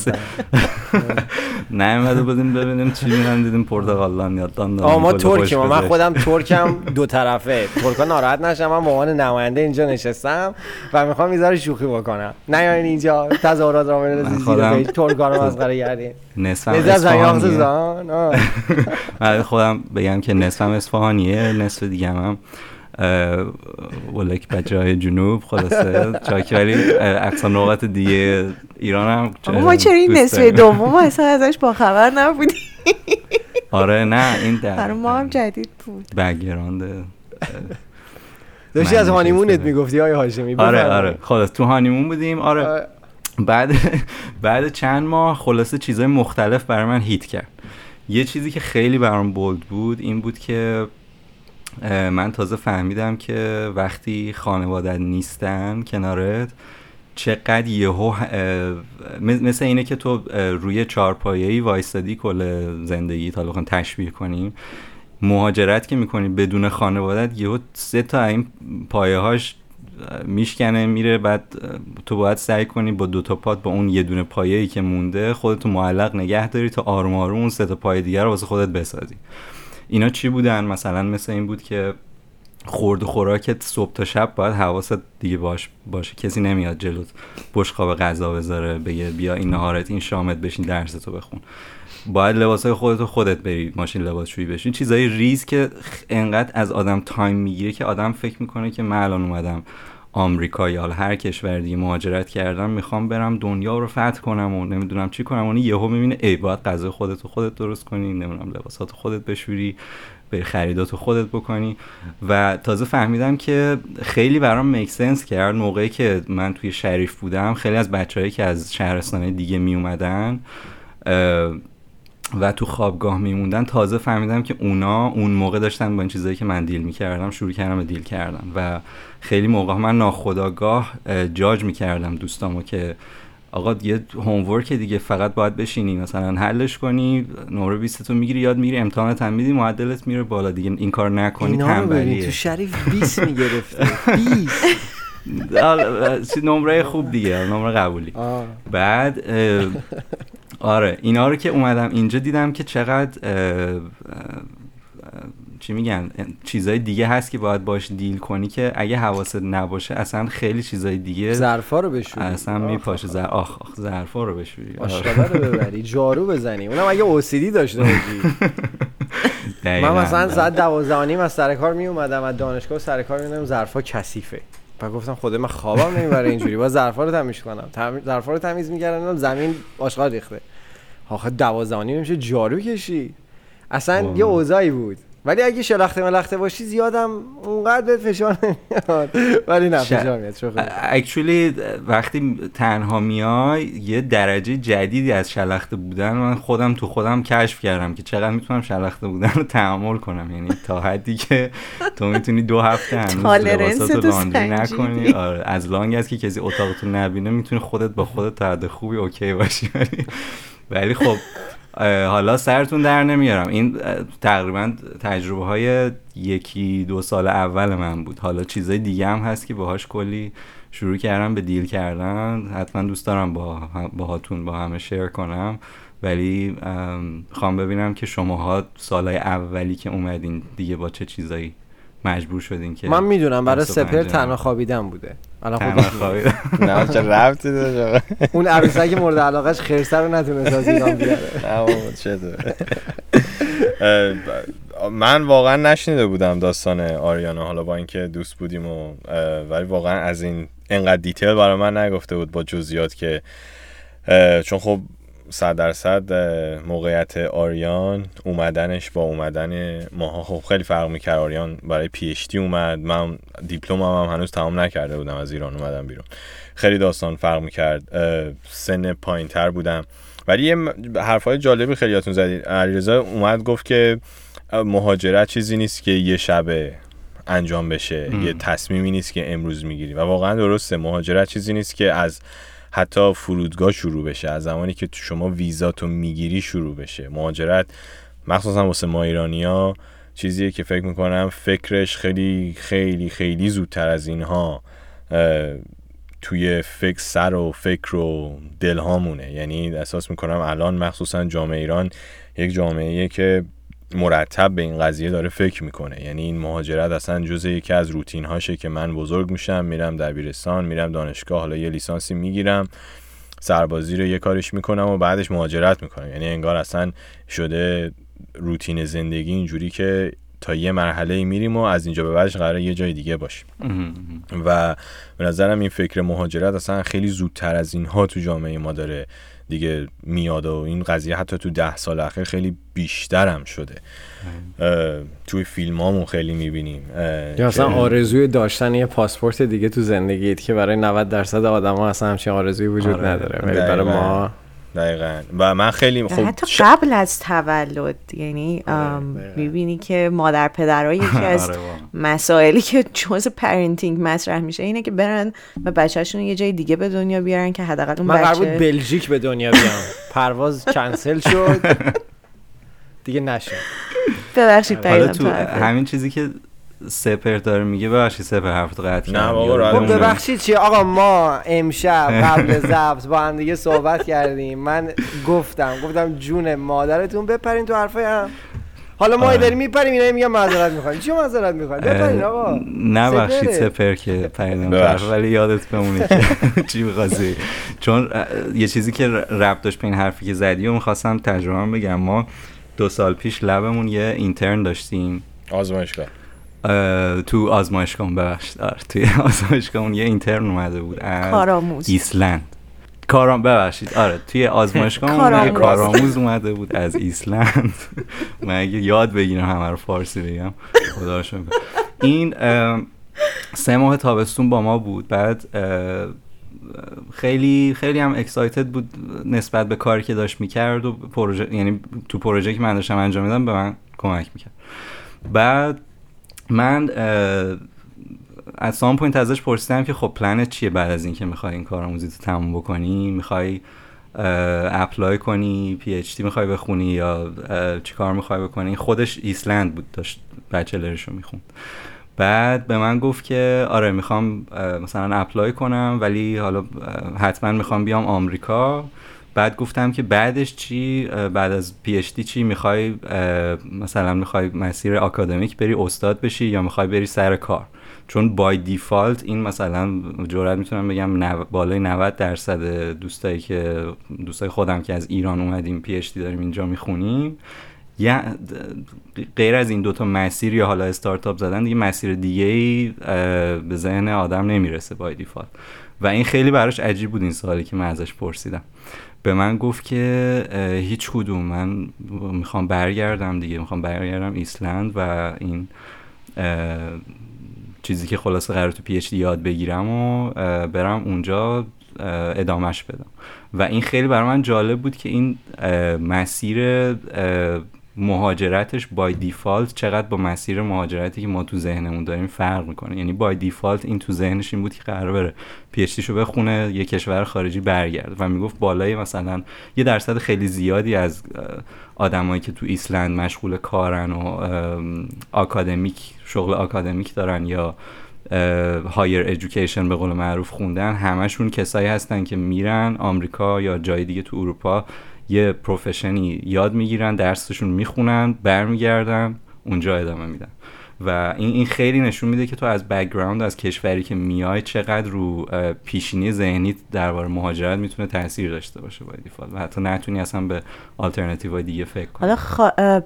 نه بودیم ببینیم چی میرن دیدیم پرتغالان یا دان ما ترکی من خودم ترکم دو طرفه. ترکا ناراحت نشم من به عنوان نماینده اینجا نشستم و می‌خوام یه شوخی بکنم. نه یعنی اینجا تظاهرات را بندازید ترکا رو مسخره کردین نصف من خودم بگم که نصفم اصفهانیه نصف دیگه هم ولک بچه های جنوب خلاصه چاکی. ولی اقصا نقاط دیگه ایران هم ما چرا این نصف دوم اصلا ازش با خبر نبودیم. آره نه این در ما هم جدید بود. بگراند داشتی از هانیمونت می‌گفتی های هاشمی؟ آره آره. خلاص تو هانیمون بودیم. آره. بعد بعد چند ماه خلاصه چیزهای مختلف برای من هیت کرد. یه چیزی که خیلی برام بولد بود این بود که من تازه فهمیدم که وقتی خانوادت نیستن کنارت چقدر یهو مثل اینه که تو روی چارپایه‌ای وایستادی کل زندگی تا بخوام تشبیه کنیم. مهاجرت که می‌کنی بدون خانوادت یهو سه تا این پایه هاش میشکنه میره بعد تو باید سعی کنی با دو تا پات با اون یه دونه پایه‌ای که مونده خودتو معلق نگه داری تا آروم آروم اون سه تا پای دیگر رو واسه خودت بسازی. اینا چی بودن؟ مثلا مثل این بود که خورد خوراکت صبح تا شب باید حواست دیگه باش باشه. کسی نمیاد جلوت بشقاب غذا بذاره بگه بیا این نهارت این شامت بشین درس تو بخون. باید لباسای خودت خودت بری ماشین لباسشویی بشین. چیزای ریز که انقدر از آدم time می‌گیره که آدم فکر می‌کنه که من الان اومدم آمریکا یا هر کشور دیگه مهاجرت کردم می‌خوام برم دنیا رو فتح کنم و نمی‌دونم چی کنم. اون یهو می‌بینه ای باید غذا خودت و خودت درست کنی نمی‌دونم لباسات خودت بشوری به خریدات خودت بکنی. و تازه فهمیدم که خیلی برام make sense کرد. موقعی که من توی شریف بودم خیلی از بچههایی که از شهرستانه دیگه می اومدن و تو خوابگاه میموندن تازه فهمیدم که اونا اون موقع داشتن با این چیزایی که من دیل می‌کردم شروع کردم به دیل کردم و خیلی موقع من ناخداگاه اه، جاج می‌کردم دوستامو که آقا یه هومورک دیگه فقط باید بشینی مثلا حلش کنی نمره 20 تو می‌گیری یاد می‌گیری امتحانت هم میدی معدلت میره بالا دیگه این کار نکنی تنبلیه. تو شریف 20 می‌گرفته 20 حالا، چی- نمره خوب دیگه نمره قبولی. آه. بعد آره اینا رو که اومدم اینجا دیدم که چقدر اه، اه، چی میگن چیزای دیگه هست که باید باش دیل کنی که اگه حواست نباشه اصلا خیلی چیزای دیگه ظرفا رو بشوری. اصلا میپاشه. زر... آخ. آخ ظرفا رو بشوری. آشغاله رو ببری جارو بزنی. اونم اگه اوسیدی داشته باشی. من. مثلا ساعت دوازده و نیم از سر کار می اومدم از دانشگاه سر کار میومدم ظرفا کثیفه. و گفتم خدا من خوابم نمی‌بره اینجوری. با ظرفا رو تمیز کنم. تم- ظرفا رو تمیز می‌کردم زمین آشغال ریخته. آخه نیم میشه جارو کشی. اصلا. یه اوضاعی بود. ولی اگه شلخته ملخته باشی زیادم اونقدر بهت فشار نمیاد. ولی نه فشار میاد. اکچولی وقتی تنها میای یه درجه جدیدی از شلخته بودن من خودم تو خودم کشف کردم که چقدر می‌تونم شلخته بودن رو تحمل کنم. یعنی تا حدی که تو می‌تونی دو هفته هنوز لباساتو تو لاندری. نکنی. آره از لانگ است که کسی اتاقتو نبینه می‌تونی خودت با خودت تا حد خوبی اوکی باشی. ولی خب حالا سرتون در نمیارم. این تقریبا تجربه های یکی دو سال اول من بود. حالا چیزای دیگه هم هست که باهاش کلی شروع کردم به دیل کردن. حتما دوست دارم با باهاتون با همه شیر کنم. ولی ام، خوام ببینم که شماها سالهای اولی که اومدین دیگه با چه چیزایی مجبور شدین که من می‌دونم برای سپر تنها خوابیدن بوده. الان. خوابیدن. نه چه ربطی داره اون عروسک مورد علاقش خرسه رو نتونست از ایران بیاره من واقعا نشنیده بودم داستان آریانا حالا با اینکه دوست بودیم و ولی واقعا از این انقدر detail برای من نگفته بود با جزئیات که چون خب صد درصد موقعیت آریان اومدنش با اومدن ماها. خب خیلی فرق می‌کرد. آریان برای PhD اومد. من دیپلم هم, هم هنوز تمام نکرده بودم از ایران اومدم بیرون. خیلی داستان فرق می‌کرد. سن پایین تر بودم. ولی یه حرفای جالبی خیلیاتون زدید علیرضا اومد گفت که مهاجرت چیزی نیست که یه شبه انجام بشه. ام. یه تصمیمی نیست که امروز می‌گیری. و واقعا درسته مهاجرت چیزی نیست که از حتی فرودگاه شروع بشه از زمانی که تو شما ویزاتو می‌گیری شروع بشه. مهاجرت مخصوصا واسه ما ایرانیا چیزیه که فکر می‌کنم فکرش خیلی خیلی خیلی زودتر از اینها توی فکر سر و فکر و دلهامونه. یعنی احساس می‌کنم الان مخصوصا جامعه ایران یک جامعه که مرتب به این قضیه داره فکر می‌کنه. یعنی این مهاجرت اصلا جزء یکی از روتین هاشه که من بزرگ میشم میرم دبیرستان میرم دانشگاه حالا یه لیسانسی می‌گیرم سربازی رو یه کارش می‌کنم و بعدش مهاجرت می‌کنم. یعنی انگار اصلا شده روتین زندگی اینجوری که تا یه مرحله میریم و از اینجا به بعدش قراره یه جای دیگه باشیم. و به نظرم این فکر مهاجرت اصلا خیلی زودتر از اینها تو جامعه ما داره دیگه میاد و این قضیه حتی تو ده سال اخیر خیلی بیشتر هم شده توی فیلمامون خیلی می‌بینیم یا اصلا آرزوی داشتن یه پاسپورت دیگه تو زندگیت که برای 90 درصد آدم ها اصلا همچین آرزوی وجود آره. نداره ولی برای دقیقاً. ما دقیقا. و من خیلی خب حتی قبل از تولد یعنی می‌بینی که مادر پدرها یکی از آره. مسائلی که جز parenting مطرح میشه اینه که برن و بچهشون یه جای دیگه به دنیا بیارن که حداقل اون من قرار بود بچه بلژیک به دنیا بیام. پرواز کنسل شد. دیگه نشد. ببخشید. همین چیزی که سپر داره میگه ببخشید سپر حرفت قطع کردم. بابا، خب. ببخشید چیه آقا ما امشب قبل ضبط با هم دیگه صحبت کردیم. من گفتم گفتم جون مادرتون بپرین تو حرفای هم. حالا ما آره. داریم میپریم اینا میگن معذرت می‌خوایم. چی معذرت می‌خوایم؟ بپرین آقا. نبخشید سپره. سپر که پریدم ولی یادت بمونه که چی می‌خواستی. چون یه چیزی که ربط داشت به این حرفی که زدی و می‌خواستم تجربه بگم. ما دو سال پیش لبمون یه اینترن داشتیم. آزمایشگاه. اه، تو آزمایشگاه ببخشید. آره توی آزمایشگاه یه اینترن اومده بود. کارآموز. ایسلند. کارام ببخشید. آره توی آزمایشگاه اون یه کارآموز. کارآموز اومده بود از ایسلند. من اگه یاد بگیرم همه رو فارسی بگم خدا رو شکر. این سه ماه تابستون با ما بود. بعد خیلی خیلی هم اکسایتد بود نسبت به کاری که داشت می‌کرد و پروژه یعنی تو پروژه که من داشتم انجام میدم به من کمک می‌کرد. بعد من از some point ازش پرسیدم که خب پلنت چیه بعد از اینکه می‌خوای این کارآموزی رو تموم بکنی؟ می‌خوای apply کنی PhD می‌خوای بخونی یا چی کار می‌خوای بکنی؟ خودش ایسلند بود داشت bachelor ش رو می‌خوند. بعد به من گفت که آره می‌خوام مثلا apply کنم ولی حالا حتما می‌خوام بیام آمریکا. بعد گفتم که بعدش چی؟ بعد از PhD چی می‌خوای؟ مثلا می‌خوای مسیر آکادمیک بری استاد بشی یا می‌خوای بری سر کار؟ چون by default این مثلا جورت می‌تونم بگم بالای 90 درصد دوستایی که دوستای خودم که از ایران اومدیم PhD داریم اینجا می‌خونیم. یا غیر از این دوتا مسیر یا حالا استارتاپ زدن دیگه مسیر دیگه ای به ذهن آدم نمی‌رسه بای دیفالت و این خیلی براش عجیب بود این سوالی که من ازش پرسیدم. به من گفت که هیچ کدوم. من می‌خوام برگردم دیگه. می‌خوام برگردم ایسلند و این چیزی که خلاصه قرار تو پی اچ دی یاد بگیرم و برم اونجا ادامهش بدم. و این خیلی برای من جالب بود که این مسیر مهاجرتش بای دیفالت چقدر با مسیر مهاجرتی که ما تو ذهنمون داریم فرق می‌کنه. یعنی بای دیفالت این تو ذهنش این بود که قرار بره PhD شو بخونه یه کشور خارجی برگرده و می‌گفت بالای مثلا یه درصد خیلی زیادی از آدمایی که تو ایسلند مشغول کارن و آکادمیک شغل آکادمیک دارن یا higher education به قول معروف خوندن همشون کسایی هستن که میرن آمریکا یا جای دیگه تو اروپا یه profession ی یاد می‌گیرن درسشون می‌خونن برمیگردن اونجا ادامه میدن. و این این خیلی نشون میده که تو از background از کشوری که میای چقدر رو پیشینی ذهنی درباره مهاجرت می‌تونه تاثیر داشته باشه by default و حتی نتونی اصلا به آلترناتیو دیگه فکر کنی. حالا خ...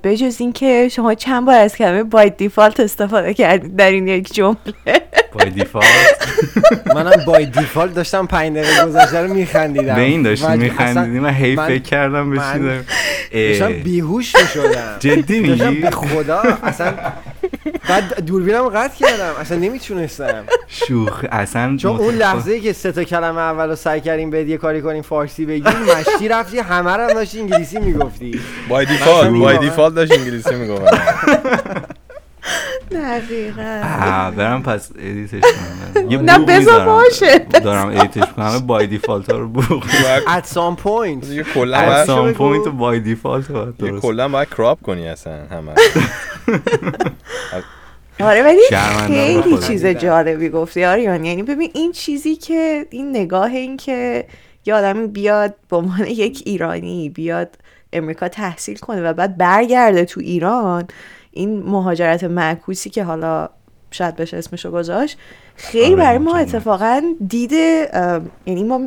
بجز اینکه شما چند بار از کلمه by default استفاده کردید در این یک جمله؟ by default منم by default داشتم 5 دقیقه گذشته رو میخندیدم. به این داشتی میخندیدی؟ من هی فکر کردم بشیدم داشتم بیهوش می‌شدم. جدی میگی؟ به خدا اصلا بعد دوربینم قطع کردم. اصلا نمی‌تونستم. شوخ اصلا چون اون لحظه ای که سه تا کلمه اول رو سعی کردیم به یه کاری کنیم فارسی بگیم مشتی رفتی همه رو داشتی انگلیسی می‌گفتی. by default by default داشت انگلیسی می‌گفت. دقیقا. برم پس edit ش کنم. یه نه بذار باشه. دارم edit ش کنم. by default ها رو بوق at some point. یه کلا at some point بای دیفالت یه کلا باید کراپ کنی اصلا همه. آره ولی خیلی چیز جالبی گفتی آریان. یعنی ببین این چیزی که این نگاه این که یه آدمی بیاد به عنوان یک ایرانی بیاد امریکا تحصیل کنه و بعد برگرده تو ایران این مهاجرت معکوسی که حالا شاید بشه اسمشو گذاشت خیلی برای ما اتفاقا دیده یعنی ما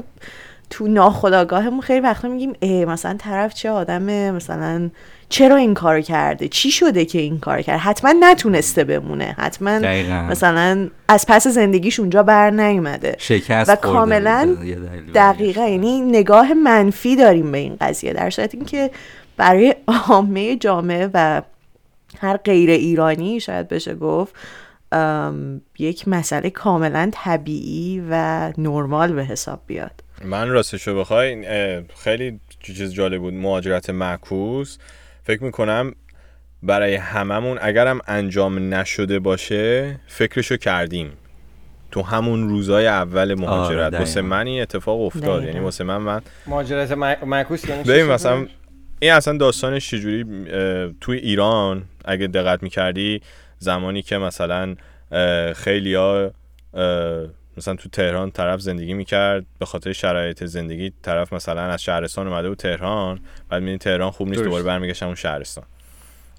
تو ناخداگاهمون خیلی وقتا میگیم مثلا طرف چه آدمه مثلا چرا این کار کرده؟ چی شده که این کار کرده حتما نتونسته بمونه. حتما دقیقا. مثلا از پس زندگیش اونجا بر نیومده. شکست و کاملا دقیقا یعنی نگاه منفی داریم به این قضیه در صورت اینکه برای عامه جامعه و هر غیر ایرانی شاید بشه گفت یک مسئله کاملا طبیعی و نرمال به حساب بیاد. من راستشو بخوای خیلی چیز جالب بود. مهاجرت معکوس. فکر می‌کنم برای هممون اگرم انجام نشده باشه فکرشو کردیم. تو همون روزای اول مهاجرت. واسه من این اتفاق افتاد. یعنی واسه من من مهاجرت معکوس یعنی ببین مثلا این اصلا داستانش چجوری توی ایران اگه دقت می‌کردی زمانی که مثلا خیلی ها مثلا تو تهران طرف زندگی می‌کرد به خاطر شرایط زندگی طرف مثلا از شهرستان اومده بود تهران بعد میدین تهران خوب نیست دوباره برمیگشتم اون شهرستان.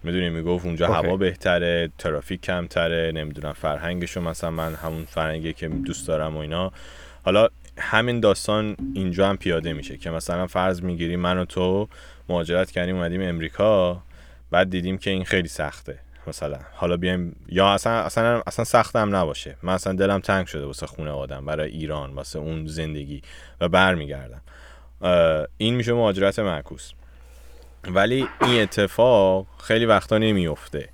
می‌دونی می‌گفت اونجا okay. هوا بهتره ترافیک کمتره نمی‌دونم فرهنگشو مثلا من همون فرهنگی که دوست دارم و اینا. حالا همین داستان اینجا هم پیاده میشه که مثلا فرض می‌گیری من و تو مهاجرت کردیم اومدیم امریکا بعد دیدیم که این خیلی سخته. مثلا. حالا بیایم یا اصلا اصلا اصلا سخت هم نباشه. من اصلا دلم تنگ شده واسه خونه آدم برای ایران واسه اون زندگی و برمیگردم. این میشه مهاجرت معکوس. ولی این اتفاق خیلی وقتا نمیفته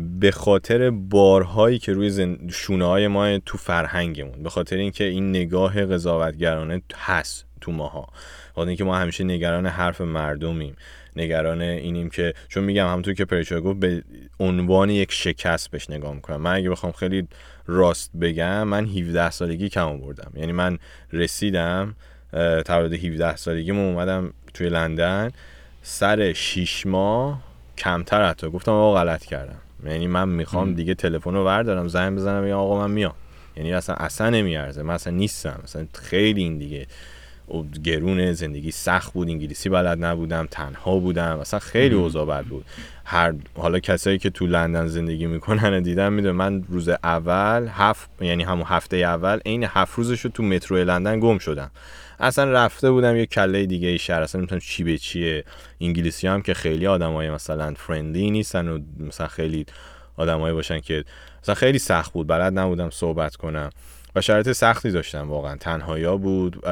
به خاطر بارهایی که روی. شونه های ما تو فرهنگمون به خاطر اینکه این نگاه قضاوتگرانه هست تو ماها. خاطر اینکه ما همیشه نگران حرف مردمیم. نگران اینیم که چون میگم همونطور که پریچا گفت به عنوان یک شکست بهش نگاه می‌کنم. من اگه بخوام خیلی راست بگم من 17 سالگی کم آوردم. یعنی من رسیدم تولد 17 سالگی اومدم توی لندن. سر 6 ماه کمتر حتی. گفتم آقا غلط کردم. یعنی من می‌خوام دیگه تلفن رو بردارم زنگ بزنم بگم آقا من میام. یعنی اصلا اصلا نمیارزه. من اصلا نیستم. اصلا خیلی این دیگه گرون زندگی سخت بود انگلیسی بلد نبودم تنها بودم اصلا خیلی. اوضاع بد بود. هر حالا کسایی که تو لندن زندگی می‌کنن دیدم می‌دونم من روز اول هفت یعنی همون هفته اول عین هفت روزش رو تو مترو لندن گم شدم. اصلا رفته بودم یه کله دیگه ای شهر اصلا نمی‌تونم چی به چیه. انگلیسی هم که خیلی آدمای مثلا فرندلی نیستن و مثلا خیلی آدمایی باشن که مثلا خیلی سخت بود. بلد نبودم صحبت کنم. و شرایط سختی داشتم واقعا. تنهایا بود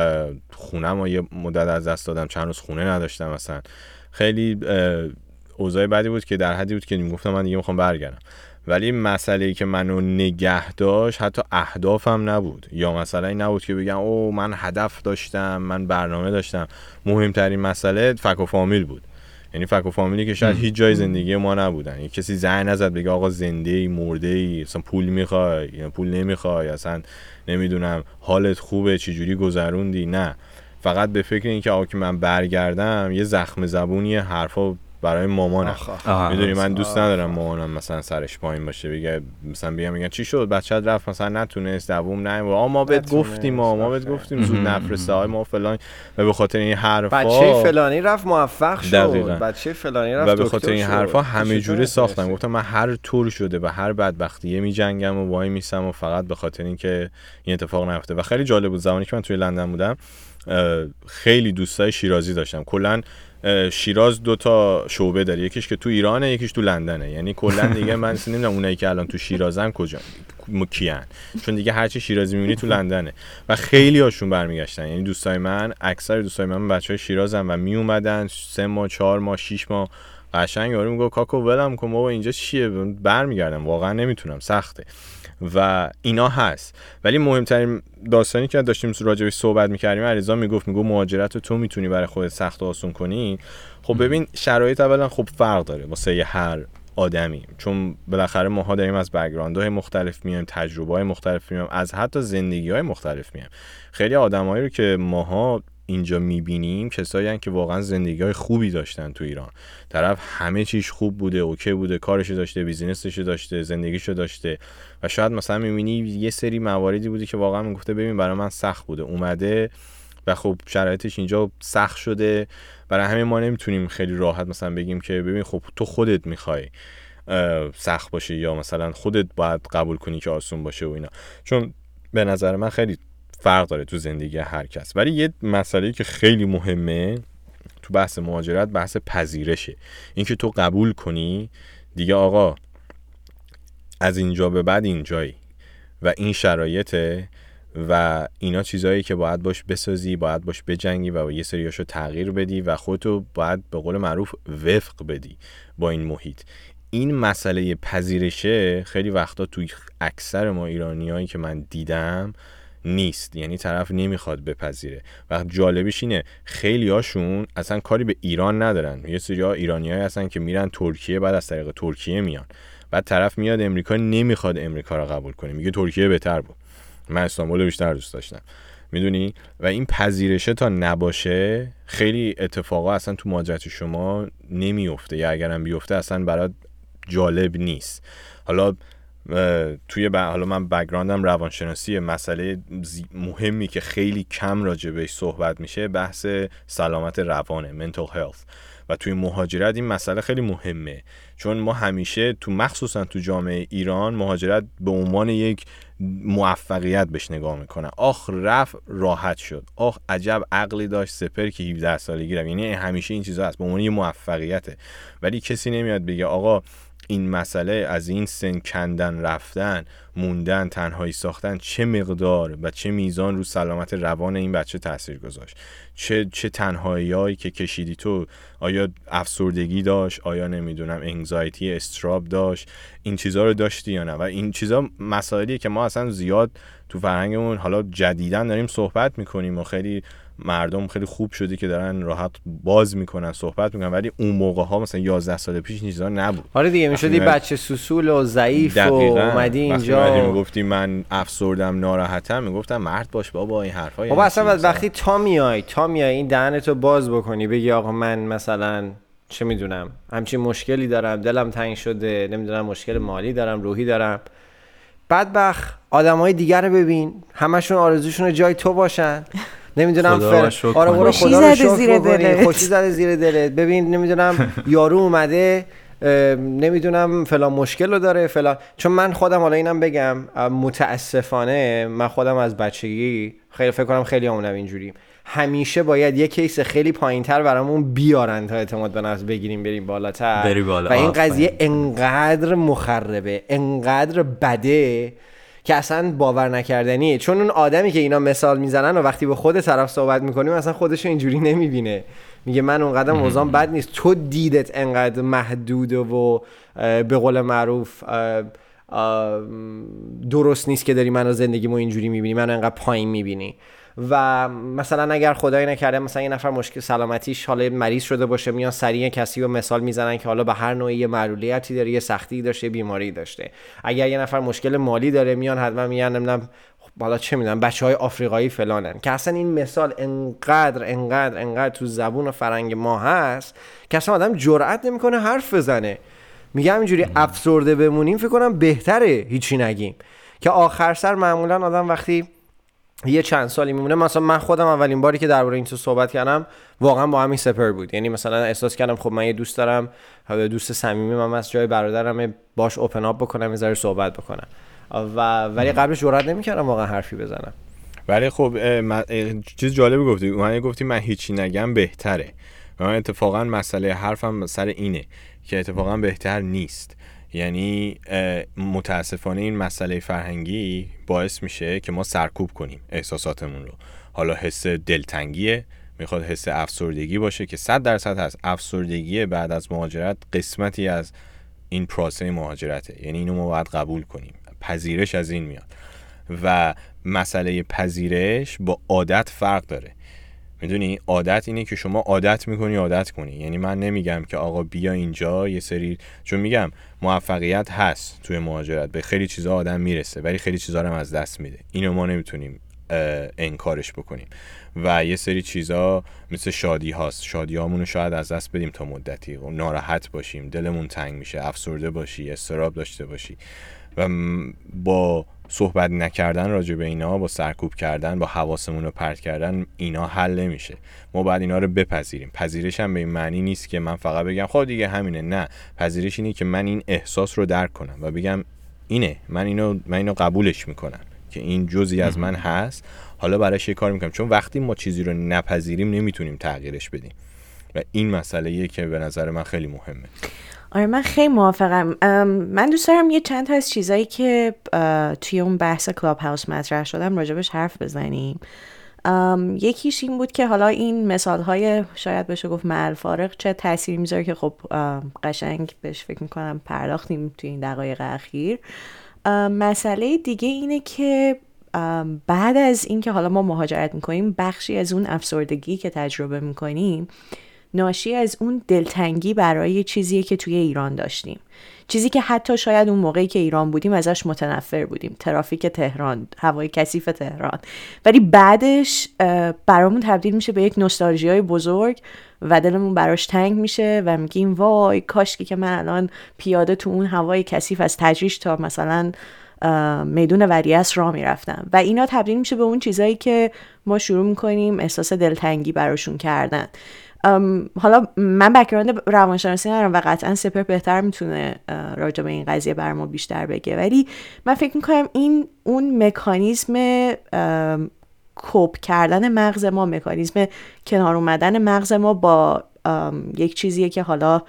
خونم رو یه مدت از دست دادم. چند روز خونه نداشتم مثلا خیلی اوضاع بدی بود که در حدی بود که می‌گفتم من دیگه می‌خوام برگردم. ولی مسئله ای که منو نگه داشت حتی اهدافم نبود. یا مثلا این نبود که بگم او من هدف داشتم من برنامه داشتم. مهمترین مسئله فک و فامیل بود. یعنی فک و فامیلی که شاید هیچ جای زندگی ما نبودن. یه کسی زنگ نزد بگه آقا زنده ای مرده ای اصلا پول می‌خوای یا پول نمی‌خوای اصلا نمی‌دونم حالت خوبه چجوری گذروندی؟ نه. فقط به فکر اینکه آقا که من برگردم یه زخم زبونی حرفا برای مامانم. آها. می‌دونی من دوست ندارم مامانم مثلا سرش پایین باشه بگه مثلا بگم میگن چی شد؟ بچت رفت مثلا نتونست دووم نه. آ ما بهت گفتیم ما ما بهت گفتیم زود مهم. نفرسته های ما فلان. و به خاطر این حرفا بچه فلانی رفت موفق شد. دقیقاً. بچه فلانی رفت و به خاطر این. حرفا همه نتونستی؟ ساختم گفتم من هر طور شده و هر بدبختیه می جنگم و وای میسم و فقط به خاطر اینکه این اتفاق نیفته. و خیلی جالب بود زمانی که من توی لندن بودم خیلی دوستای شیرازی داشتم. کلا شیراز دو تا شعبه داره. یکیش که تو ایرانه یکیش تو لندنه. یعنی کلا دیگه من نمی‌دونم اونایی که الان تو شیرازن کجا م- کیان. چون دیگه هرچی شیرازی می‌بینی تو لندنه. و خیلی هاشون برمیگشتن. یعنی دوستای من اکثر دوستای من بچه های شیرازن و می اومدن سه ماه چهار ماه شیش ماه. قشنگ یارو میگه کاکو ولم کن بابا اینجا چیه؟ برمیگردم. واقعا نمی‌تونم. سخته. و اینا هست. ولی مهمترین داستانی که داشتیم راجبش صحبت می‌کردیم علیرضا می‌گفت میگو مهاجرت رو تو می‌تونی برای خودت سخت و آسون کنی. خب ببین شرایط اولا خب فرق داره واسه هر آدمی. چون بالاخره ماها داریم از background های مختلف میایم تجربه های مختلف میایم از حتی زندگی های مختلف میایم. خیلی آدمایی رو که ماها اینجا می‌بینیم کسایی که واقعا زندگی های خوبی داشتن تو ایران. طرف همه چیش خوب بوده okay بوده کارشو داشته business شو داشته زندگیشو داشته. و شاید مثلا می‌بینی یه سری مواردی بوده که واقعا می‌گفته ببین برای من سخت بوده. اومده و خب شرایطش اینجا سخت شده. برای همین ما نمی‌تونیم خیلی راحت مثلا بگیم که ببین خب تو خودت می‌خوای سخت باشه یا مثلا خودت باید قبول کنی که آسون باشه و اینا. چون به نظر من خیلی فرق داره تو زندگی هر کس. ولی یه مسئله که خیلی مهمه تو بحث مهاجرت بحث پذیرشه. اینکه تو قبول کنی دیگه آقا از اینجا به بعد اینجایی. و این شرایطه و اینا چیزایی که باید باش بسازی باید باش بجنگی و یه سریاشو تغییر بدی و خودتو باید به قول معروف وفق بدی با این محیط. این مسئله پذیرشه خیلی وقتا توی اکثر ما ایرانیایی که من دیدم نیست. یعنی طرف نمی‌خواد بپذیره. و جالبش اینه خیلی هاشون اصلا کاری به ایران ندارن. یه سری ها ایرانی هستن که میرن ترکیه بعد از طریق ترکیه میان. بعد طرف میاد امریکا نمی‌خواد امریکا رو قبول کنه. میگه ترکیه بهتر بود. من استانبول بیشتر دوست داشتم. می‌دونی؟ و این پذیرشه تا نباشه خیلی اتفاقا اصلا تو مهاجرت شما نمیفته یا اگرم بیفته اصلا برات جالب نیست. حالا توی ب... حالا من بک‌گراندم روانشناسی مسئله زی- مهمی که خیلی کم راجع بهش صحبت میشه بحث سلامت روانه mental health. و توی مهاجرت این مسئله خیلی مهمه. چون ما همیشه تو مخصوصا تو جامعه ایران مهاجرت به عنوان یک موفقیت بهش نگاه می‌کنن. آخ رفت راحت شد. آخ عجب عقلی داشت سپر که 17 سالگی رفت. یعنی همیشه این چیزا هست. به عنوان یه موفقیته. ولی کسی نمیاد بگه آقا این مسئله از این سن کندن رفتن موندن تنهایی ساختن چه مقدار و چه میزان رو سلامت روان این بچه تاثیر گذاشت؟ چه چه تنهایی که کشیدی تو؟ آیا افسردگی داشت؟ آیا نمی‌دونم انگزایتی استراب داشت؟ این چیزها رو داشتی یا نه؟ و این چیزا مسائلیه که ما اصلا زیاد تو فرهنگمون حالا جدیدن داریم صحبت می‌کنیم و خیلی مردم خیلی خوب شده که دارن راحت باز می‌کنن صحبت می‌کنن ولی اون موقع ها مثلا 11 سال پیش چیزا نبود. آره دیگه می‌شدی بچه سوسول و ضعیف و اومدی اینجا. می‌گفتی من افسردم ناراحتم می‌گفتم مرد باش بابا این حرفا بابا اصلا وقتی تا میای تا میای این دهنتو باز بکنی بگی آقا من مثلا چه می‌دونم همچین مشکلی دارم دلم تنگ شده نمی‌دونم مشکل مالی دارم روحی دارم. بدبخ آدمای دیگر رو ببین همشون آرزوشون جای تو باشن. نمی‌دونم فر... آره برو خدا رو زیر دلت. خوشی زده زیر دلت. ببین نمی‌دونم یارو اومده نمی‌دونم فلان مشکل رو داره فلان. چون من خودم حالا اینم بگم متاسفانه من خودم از بچگی خیلی فکر کنم خیلی همونم اینجوریم همیشه باید یه کیس خیلی پایینتر برامون بیارن تا اعتماد به نفس بگیریم بریم بالاتر. بری بالا. و این قضیه انقدر مخربه انقدر بده که اصلا باور نکردنیه چون اون آدمی که اینا مثال می‌زنن و وقتی به خود طرف صحبت می‌کنیم اصلا خودش اینجوری نمی‌بینه. میگه من اونقدر موضوعم بد نیست. تو دیدت انقدر محدود و به قول معروف درست نیست که داری منو زندگیمو اینجوری می‌بینی. منو انقدر پایین می‌بینی. و مثلا اگر خدای نکرده مثلا یه نفر مشکل سلامتیش حالا مریض شده باشه میان سریع کسی رو مثال می‌زنن که حالا به هر نوعی یه معلولیتی داره یه سختی داشته بیماری داشته. اگر یه نفر مشکل مالی داره میان حتما میان نمی‌دونم حالا چه می‌دونم بچه های آفریقایی فلانن. که اصلا این مثال انقدر انقدر انقدر تو زبون و فرنگ ما هست که اصلا آدم جرئت نمی‌کنه حرف بزنه. میگه همینجوری افسرده بمونیم فکر کنم بهتره هیچی نگیم. که آخر سر معمولا آدم وقتی یه چند سالی میمونه. مثلا من خودم اولین باری که درباره این تو صحبت کردم واقعا با همین سپر بود. یعنی مثلا احساس کردم خب من یه دوست دارم دوست صمیمی من از جای برادرم باش اوپن اپ بکنم یه صحبت بکنم. و ولی قبلش جرئت نمی‌کردم واقعا حرفی بزنم. ولی خب چیز جالبی گفتی. من گفتی من هیچی نگم بهتره. من اتفاقا مسئله حرفم سر اینه که اتفاقا بهتر نیست. یعنی متاسفانه این مسئله فرهنگی باعث میشه که ما سرکوب کنیم احساساتمون رو. حالا حس دلتنگیه می‌خواد حس افسردگی باشه که صد درصد هست. افسردگی بعد از مهاجرت قسمتی از این پروسه مهاجرته. یعنی اینو ما باید قبول کنیم. پذیرش از این میاد. و مسئله پذیرش با عادت فرق داره. می‌دونی؟ عادت اینه که شما عادت می‌کنی عادت کنی. یعنی من نمیگم که آقا بیا اینجا یه سری چون میگم موفقیت هست توی مهاجرت. به خیلی چیزا آدم می‌رسه ولی خیلی چیزا رو از دست میده. اینو ما نمی‌تونیم انکارش بکنیم. و یه سری چیزا مثل شادی هاست. شادی رو شاید از دست بدیم تا مدتی. و ناراحت باشیم. دلمون تنگ میشه. افسرده باشی استراب داشته باشی. و با صحبت نکردن راجع به اینا با سرکوب کردن با حواسمون رو پرت کردن اینا حل نمیشه. ما باید اینا رو بپذیریم. پذیرش هم به این معنی نیست که من فقط بگم خب دیگه همینه. نه. پذیرش اینه که من این احساس رو درک کنم و بگم اینه. من اینو من اینو قبولش می‌کنم که این جزی از من هست. حالا براش یه کار می‌کنم. چون وقتی ما چیزی رو نپذیریم نمی‌تونیم تغییرش بدیم. و این مسئله که به نظر من خیلی مهمه. آره من خیلی موافقم. من دوست دارم یه چند تا از چیزایی که توی اون بحث کلاب هاوس مطرح شدم راجبش حرف بزنیم. یکیش این بود که حالا این مثال های شاید بشه گفت معل فارق چه تاثیری می‌ذاره که خب قشنگ بهش فکر می‌کنم پرداختیم توی این دقایق اخیر. مسئله دیگه اینه که بعد از اینکه حالا ما مهاجرت می‌کنیم بخشی از اون افسردگی که تجربه می‌کنیم ناشی از اون دلتنگی برای چیزی که توی ایران داشتیم. چیزی که حتی شاید اون موقعی که ایران بودیم ازش متنفر بودیم. ترافیک تهران هوای کثیف تهران. ولی بعدش برامون تبدیل میشه به یک نوستالژی های بزرگ و دلمون براش تنگ میشه و میگیم وای کاش که من الان پیاده تو اون هوای کثیف از تجریش تا مثلا میدون وریعصر را می‌رفتم. و اینا تبدیل میشه به اون چیزایی که ما شروع می‌کنیم احساس دلتنگی براشون کردن. حالا من بکراند روانشناسی ندارم و قطعا سپر بهتر می‌تونه راجع به این قضیه بر ما بیشتر بگه. ولی من فکر می‌کنم این اون مکانیزم کوپ کردن مغز ما مکانیزم کنار اومدن مغز ما با یک چیزیه که حالا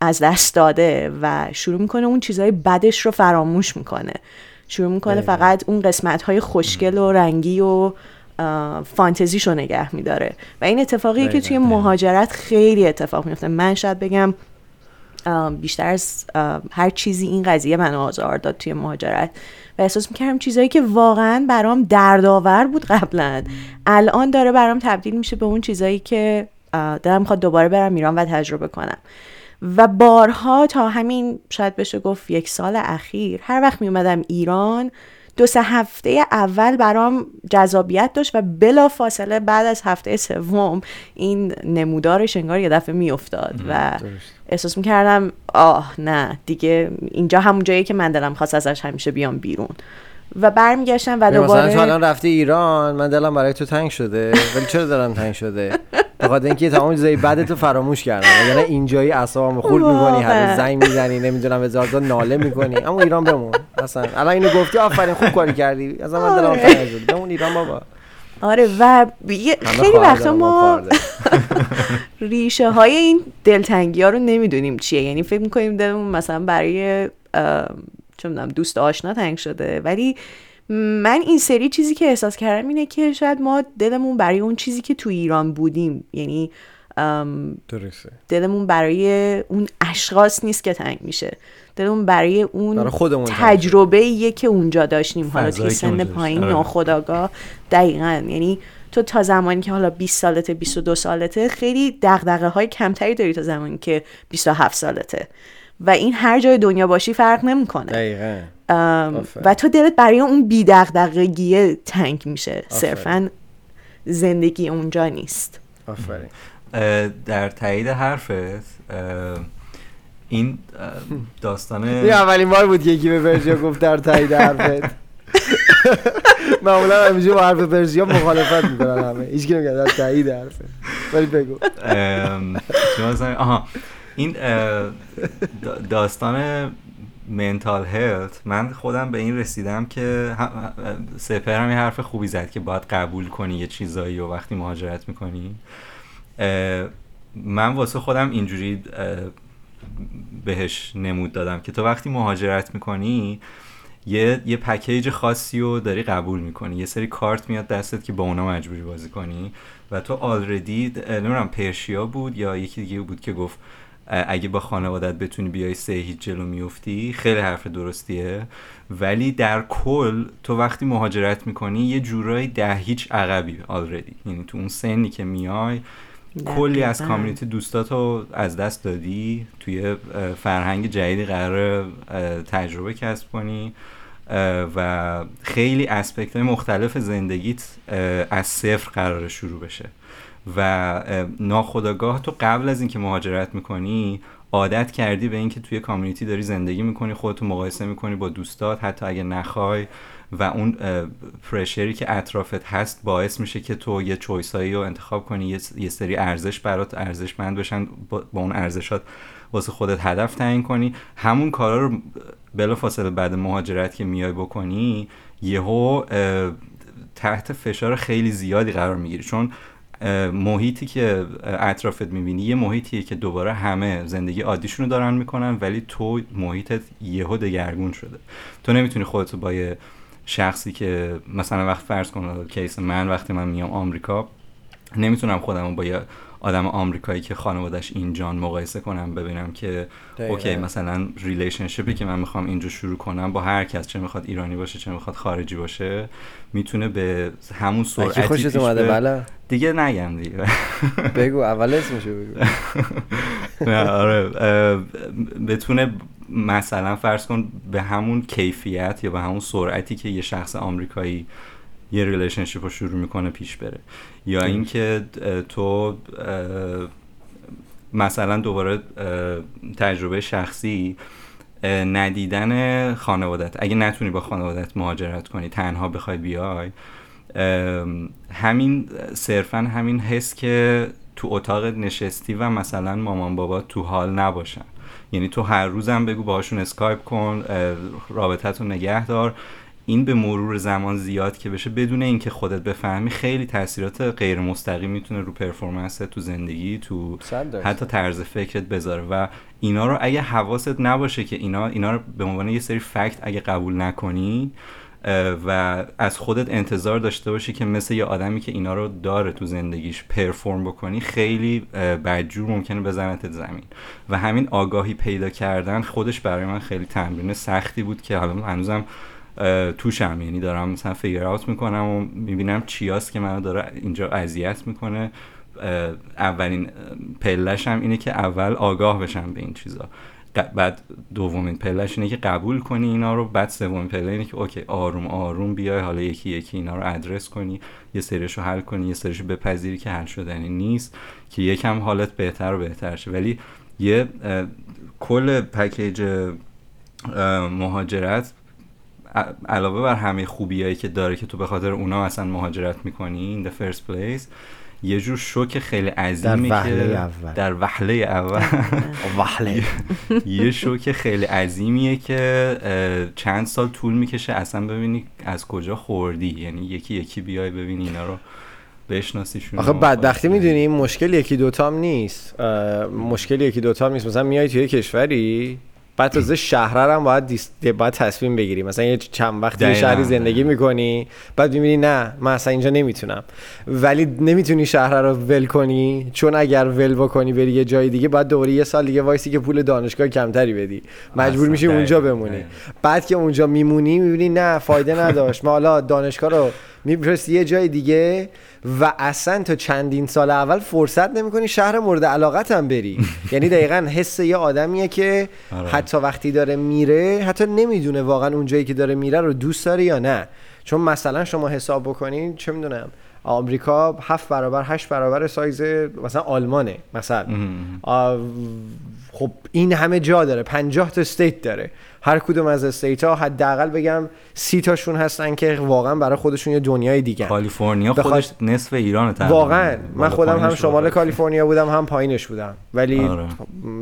از دست داده و شروع می‌کنه اون چیزهای بدش رو فراموش می‌کنه. شروع می‌کنه فقط اون قسمت های خوشگل و رنگی و فانتزیش رو نگه میداره. و این اتفاقیه که توی مهاجرت خیلی اتفاق میفته من شاید بگم بیشتر از هر چیزی این قضیه من آزار داد توی مهاجرت. و احساس می‌کردم چیزایی که واقعا برام دردآور بود قبلا. الان داره برام تبدیل میشه به اون چیزایی که دارم می‌خواد دوباره برم ایران و تجربه کنم. و بارها تا همین شاید بشه گفت یک سال اخیر هر وقت میومدم ایران دو سه هفته اول برام جذابیت داشت و بلا فاصله بعد از هفته سوم این نمودارش انگار یه دفعه میافتاد و احساس می‌کردم آه نه دیگه اینجا همون جایی که من دلم خواست ازش همیشه بیام بیرون. و برمیگشتم و دوباره مثلا تو الان رفتی ایران من دلم برای تو تنگ شده ولی چرا دلم تنگ شده؟ به خاطر اینکه تمام چیزای بعد تو فراموش کردم. یعنی اینجایی اعصابم خورد می‌کنی هر زنگ می‌زنی نمی‌دونم هزار ناله می‌کنی. اما ایران بمون. مثلا الان اینو گفتی آفرین خوب کاری کردی. از من دلم تنگ شد. بمون ایران بابا. آره و خیلی وقتا ما ریشه های این دلتنگی ها رو نمی‌دونیم چیه. یعنی فکر می‌کنیم دلمون مثلا برای چه می‌دونم دوست آشنا تنگ شده ولی من این سری چیزی که احساس کردم اینه که شاید ما دلمون برای اون چیزی که تو ایران بودیم یعنی درسته. دلمون برای اون اشخاص نیست که تنگ میشه. دلمون برای اون برای خودمون تجربه که اونجا داشتیم. حالا توی سن پایین ناخداگاه دقیقا. یعنی تو تا زمانی که حالا 20 سالته 22 سالته خیلی دغدغه های کمتری داری تا زمانی که 27 سالته. و این هر جای دنیا باشی فرق نمی‌کنه. دقیقا. و تو دلت برای اون بیدغدغگیه تنگ میشه. صرفا زندگی اونجا نیست. آفرین. در تایید حرفت این داستان این اولین بار بود یکی به ورژیا گفت در تایید حرفت. معمولا همیشه با حرف پرژیا مخالفت می‌کنن همه. هیچ کی نمیگه در تایید حرفه. ولی بگو. آها. این داستان منتال هلت من خودم به این رسیدم که سپر هم یه حرف خوبی زد که باید قبول کنی یه چیزایی و وقتی مهاجرت می‌کنی. من واسه خودم اینجوری بهش نمود دادم که تو وقتی مهاجرت می‌کنی یه یه پکیج خاصی رو داری قبول می‌کنی. یه سری کارت میاد دستت که با اونا مجبوری بازی کنی. و تو آلردی نمی‌دونم پرشیا بود یا یکی دیگه بود که گفت اگه با خانوادت بتونی بیای سه هیچ جلو میفتی خیلی حرف درستیه. ولی در کل تو وقتی مهاجرت می‌کنی یه جورایی ده هیچ عقبی آلردی یعنی تو اون سنی که میای کلی از کامیونیتی دوستاتو از دست دادی. توی فرهنگ جدیدی قرار تجربه کسب کنی. و خیلی اسپکت های مختلف زندگیت از صفر قرار شروع بشه. و ناخداگاه تو قبل از اینکه مهاجرت می‌کنی عادت کردی به اینکه توی کامیونیتی داری زندگی می‌کنی خودتو مقایسه می‌کنی با دوستات حتی اگه نخوای. و اون پرشری که اطرافت هست باعث میشه که تو یه چویسایی رو انتخاب کنی یه سری ارزش برات ارزشمند بشن با اون ارزشات واسه خودت هدف تعیین کنی. همون کارا رو بلا فاصله بعد مهاجرت که میای بکنی یهو تحت فشار خیلی زیادی قرار می‌گیری. چون محیطی که اطرافت می‌بینی یه محیطیه که دوباره همه زندگی عادیشونو دارن می‌کنن ولی تو محیطت یهو دگرگون شده. تو نمی‌تونی خودتو با یه شخصی که مثلا وقت فرض کن case من وقتی من میام آمریکا نمی‌تونم خودم با یه آدم آمریکایی که خانوادش اینجان مقایسه کنم ببینم که okay مثلا relationship ی که من می‌خوام اینجا شروع کنم با هر کس چه می‌خواد ایرانی باشه چه می‌خواد خارجی باشه می‌تونه به همون سرعتی خوشت اومده بله. دیگه نگم دیگه. بگو اول اسمشو بگو. نه آره بتونه مثلا فرض کن به همون کیفیت یا به همون سرعتی که یه شخص آمریکایی یه relationship رو شروع می‌کنه پیش بره. یا اینکه تو مثلا دوباره تجربه شخصی ندیدن خانوادت. اگه نتونی با خانوادت مهاجرت کنی تنها بخوای بیای همین صرفا همین حس که تو اتاق نشستی و مثلا مامان بابا تو حال نباشن. یعنی تو هر روزم بگو باشون اسکایپ کن رابطت رو نگه دار. این به مرور زمان زیاد که بشه بدون اینکه خودت بفهمی خیلی تاثیرات غیر مستقیم می‌تونه رو performance تو زندگی تو. حتی طرز فکرت بذاره و اینا رو اگه حواست نباشه که اینا اینا رو به عنوان یه سری fact اگه قبول نکنی و از خودت انتظار داشته باشی که مثل یه آدمی که اینا رو داره تو زندگیش perform بکنی خیلی بدجور ممکنه بزنتت زمین و همین آگاهی پیدا کردن خودش برای من خیلی تمرین سختی بود که حالا هنوزم توشم یعنی دارم مثلا فیگر اوت می‌کنم و می‌بینم چیاست که منو داره اینجا اذیت می‌کنه. اولین پلش هم اینه که اول آگاه بشم به این چیزا. بعد دومین پلش اینه که قبول کنی اینا رو. بعد سومین پله اینه که اوکی آروم آروم بیای حالا یکی یکی اینا رو ادرس کنی. یه سریش رو حل کنی یه سریش رو بپذیری که حل شدنی نیست که یکم حالت بهتر و بهتر شه. ولی یه کل پکیج مهاجرت علاوه بر همه خوبیایی که داره که تو به خاطر اونا اصلا مهاجرت می‌کنی in the first place یه جور شوک خیلی عظیمی در وهله که اول. در وهله اول وهله. یه شوک خیلی عظیمیه که چند سال طول می‌کشه اصلا ببینی از کجا خوردی یعنی یکی یکی بیای ببینی اینا رو بشناسیشون آخه بدبختی می‌دونی مشکل یکی دوتام نیست مشکل یکی دوتام نیست مثلا میای توی کشوری بعد تازه شهره هم باید, دیس... باید تصمیم بگیری. مثلا یه چند وقتی یه. شهری زندگی می‌کنی بعد می‌بینی نه من اصلا اینجا نمی‌تونم. ولی نمی‌تونی شهر رو ول کنی چون اگر ول بکنی بری یه جای دیگه بعد دوباره یه سال دیگه وایسی که پول دانشگاه کمتری بدی. مجبور میشی اونجا بمونی. بعد که اونجا میمونی می‌بینی نه فایده نداشت. ما حالا دانشگاه رو میفرستی یه جای دیگه و اصلا تا چندین سال اول فرصت نمی‌کنی شهر مورد علاقت هم بری. یعنی دقیقا حس یه آدمیه که آره. حتی وقتی داره میره حتی نمی‌دونه واقعا اون جایی که داره میره رو دوست داره یا نه. چون مثلا شما حساب بکنین چه می‌دونم آمریکا هفت برابر هشت برابر سایز مثلا آلمانه مثلا. خب این همه جا داره پنجاه تا استیت داره. هر کدوم از استیت ها حداقل بگم سی تاشون هستن که واقعا برای خودشون یه دنیای دیگه کالیفرنیا بخواد- خودش نصف ایران واقعا. من خودم هم شمال. کالیفرنیا بودم هم پایینش بودم. ولی آره.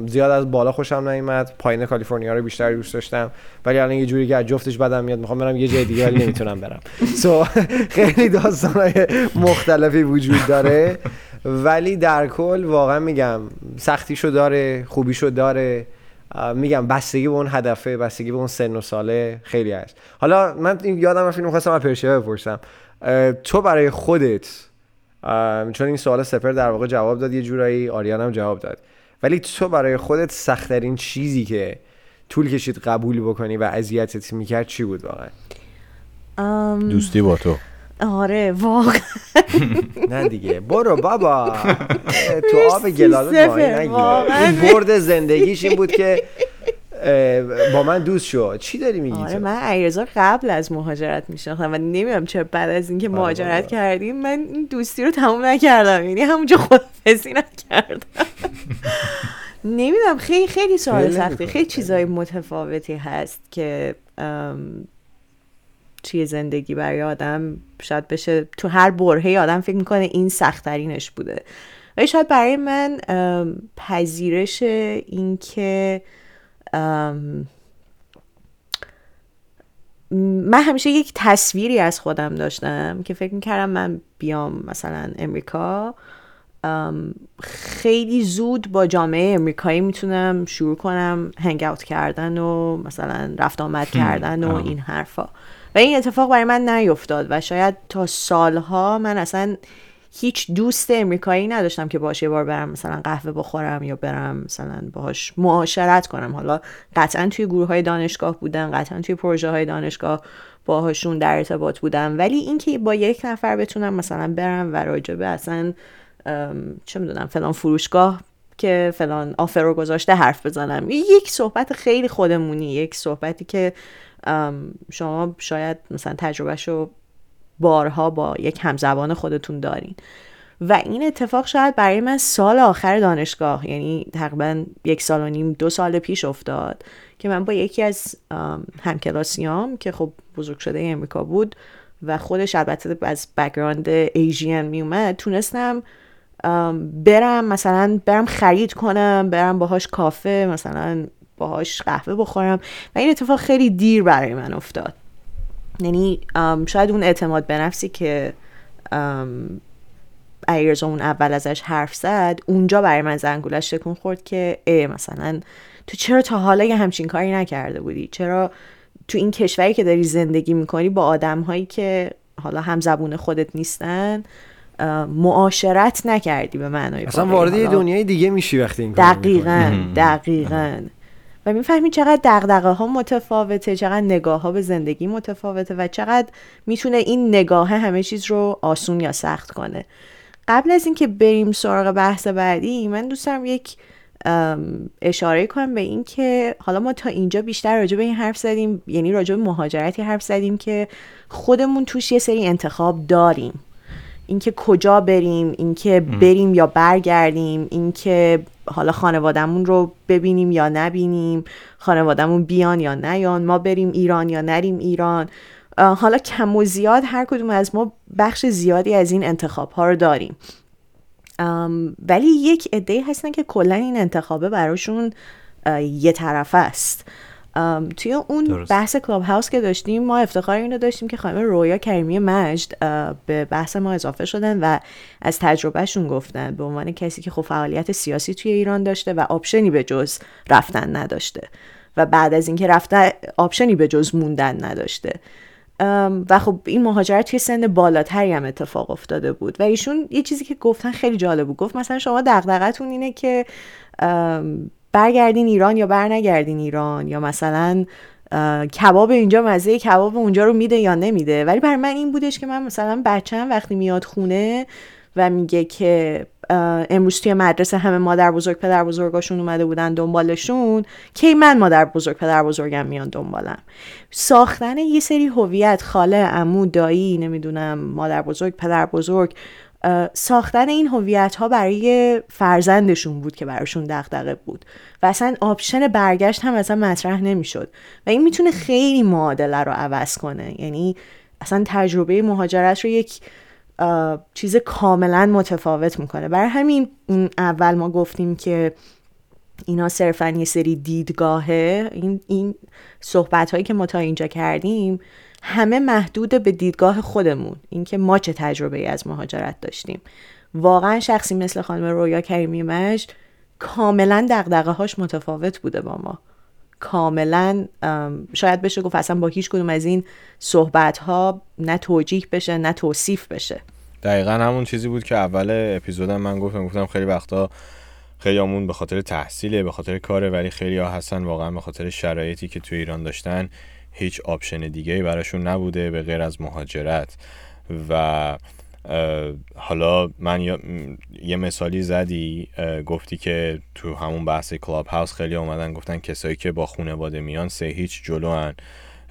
زیاد از بالا خوشم نیومد. پایین کالیفرنیا رو بیشتر دوست داشتم. ولی الان یه جوری که از جفتش بدم میاد می‌خوام برم یه جای دیگه ولی نمی‌تونم برم. سو خیلی داستانهای مختلفی وجود داره. ولی در کل واقعا میگم سختیشو داره خوبیشو داره. میگم بستگی به اون هدفه بستگی به اون سن و ساله خیلی هست. حالا من این یادم رفت اینو خواستم از پرشیا بپرسم. تو برای خودت چون این سوال سپر در واقع جواب داد یه جورایی آریان هم جواب داد. ولی تو برای خودت سختترین چیزی که طول کشید قبول بکنی و اذیتت می‌کرد چی بود واقعا؟ دوستی با تو. آره واقعا. نه دیگه. برو بابا. تو آب گلالود صفر، ماهی نگیر برد زندگیش این بود که با من دوست شو. چی داری میگی آره من علیرضا قبل از مهاجرت میشناختم و نمی‌دونم چرا بعد از اینکه مهاجرت کردیم من این دوستی رو تموم نکردم. یعنی همونجا خدافزی نکردم. نمی‌دونم خیلی خیلی سوال سختی. خیلی چیزای متفاوتی هست که توی زندگی برای آدم شاید بشه تو هر برهه آدم فکر می‌کنه این سختترینش بوده. ولی شاید برای من پذیرش اینکه ام، من همیشه یک تصویری از خودم داشتم که فکر می‌کردم من بیام مثلا امریکا. ام، خیلی زود با جامعه امریکایی می‌تونم شروع کنم هنگ اوت کردن و مثلا رفت آمد کردن و. این حرفا. و این اتفاق برای من نیفتاد و شاید تا سالها من اصلا هیچ دوست امریکایی نداشتم که باشه یه بار برم مثلا قهوه بخورم یا برم مثلا باهاش معاشرت کنم. حالا قطعا توی گروه های دانشگاه بودن قطعا توی پروژه های دانشگاه باهاشون در ارتباط بودم. ولی اینکه با یک نفر بتونم مثلا برم و راجبه اصلا چه می‌دونم فلان فروشگاه که فلان آفر رو گذاشته حرف بزنم. یک صحبت خیلی خودمونی یک صحبتی که شما شاید مثلا تجربهش رو بارها با یک همزبان خودتون دارین. و این اتفاق شاید برای من سال آخر دانشگاه یعنی تقریبا یک سال و نیم دو سال پیش افتاد که من با یکی از ام، همکلاسیام که خب بزرگ شده امریکا بود و خودش البته از background Asian می اومد تونستم برم مثلا برم خرید کنم برم باهاش کافه مثلا باهاش قهوه بخورم و این اتفاق خیلی دیر برای من افتاد یعنی شاید اون اعتماد به نفسی که ام، علیرضا اون اول ازش حرف زد اونجا برای من زنگولش تکون خورد که ای مثلا تو چرا تا حالا یه همچین کاری نکرده بودی چرا تو این کشوری که داری زندگی می‌کنی با آدم هایی که حالا هم زبون خودت نیستن معاشرت نکردی به معنای اصلا. وارد یه دنیای دیگه میشی وقتی این کارو دقیقا. دقیقا و می‌فهمی چقدر دقدقه ها متفاوته چقدر نگاه ها به زندگی متفاوته و چقدر می‌تونه این نگاه همه چیز رو آسون یا سخت کنه. قبل از اینکه بریم سراغ بحث بعدی من دوست دارم یک اشاره کنم به این که حالا ما تا اینجا بیشتر راجع به این حرف زدیم یعنی راجع به مهاجرتی حرف زدیم که خودمون توش یه سری انتخاب داریم. اینکه کجا بریم اینکه بریم یا برگردیم اینکه حالا خانوادهمون رو ببینیم یا نبینیم خانوادهمون بیان یا نیان ما بریم ایران یا نریم ایران. حالا کم و زیاد هر کدوم از ما بخش زیادی از این انتخاب ها رو داریم. ولی یک عده هستن که کلا این انتخابه براشون یه طرفه است. توی اون درست. بحث کلاب هاوس که داشتیم ما افتخار اینو داشتیم که خانم رویا کریمی مجد به بحث ما اضافه شدن و از تجربهشون گفتن به عنوان کسی که خب فعالیت سیاسی توی ایران داشته و option ی به جز رفتن نداشته و بعد از اینکه رفته option ی به جز موندن نداشته و خب این مهاجرت توی سن بالاتری هم اتفاق افتاده بود و ایشون یه چیزی که گفتن خیلی جالب بود گفت مثلا شما دغدغتون اینه که برگردین ایران یا بر نگردین ایران یا مثلا کباب اینجا مزه کباب اونجا رو میده یا نمیده. ولی برای من این بودش که من مثلا بچم وقتی میاد خونه و میگه که امروز توی مدرسه همه مادر بزرگ پدر بزرگاشون اومده بودن دنبالشون کی من مادر بزرگ پدر بزرگم میان دنبالم؟ ساختن یه سری هویت خاله عمو دایی نمی‌دونم مادر بزرگ پدر بزرگ ساختن این هویت ها برای فرزندشون بود که براشون دغدغه بود. و اصلا آپشن برگشت هم اصلا مطرح نمی‌شد. و این می‌تونه خیلی معادله رو عوض کنه. یعنی اصلا تجربه مهاجرت رو یک چیز کاملا متفاوت می‌کنه. برای همین اول ما گفتیم که اینا صرفا یه سری دیدگاهه. این, این صحبت هایی که ما تا اینجا کردیم همه محدود به دیدگاه خودمون. اینکه ما چه تجربه ای از مهاجرت داشتیم. واقعا شخصی مثل خانم رویا کریمی مجد کاملا دغدغه هاش متفاوت بوده با ما. کاملا ام، شاید بشه گفت اصلا با هیچ کدوم از این صحبت ها نه توجیه بشه نه توصیف بشه. دقیقا همون چیزی بود که اول اپیزودم من گفتم گفتم خیلی وقتا خیلی همون به خاطر تحصیله به خاطر کاره ولی خیلی ها هستن واقعا به خاطر شرایطی که تو ایران داشتن هیچ option دیگه براشون نبوده به غیر از مهاجرت. و حالا من یه مثالی زدی گفتی که تو همون بحث کلاب هاوس خیلی اومدن گفتن کسایی که با خانواده میان سه هیچ جلو هن.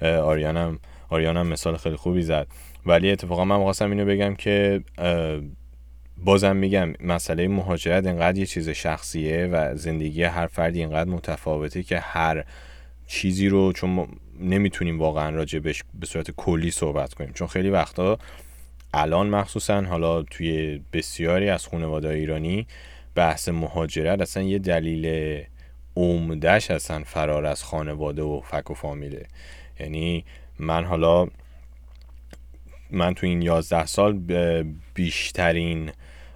آریانم آریانم مثال خیلی خوبی زد. ولی اتفاقا من خواستم اینو بگم که بازم میگم مسئله مهاجرت انقدر یه چیز شخصیه و زندگی هر فردی انقدر متفاوته که هر چیزی رو چون نمی‌تونیم واقعا راجبش به صورت کلی صحبت کنیم. چون خیلی وقتا الان مخصوصا حالا توی بسیاری از خانواده ایرانی بحث مهاجرت اصلا یه دلیل عمدهش اصلا فرار از خانواده و فک و فامیله. یعنی من حالا من تو این 11 سال بیشترین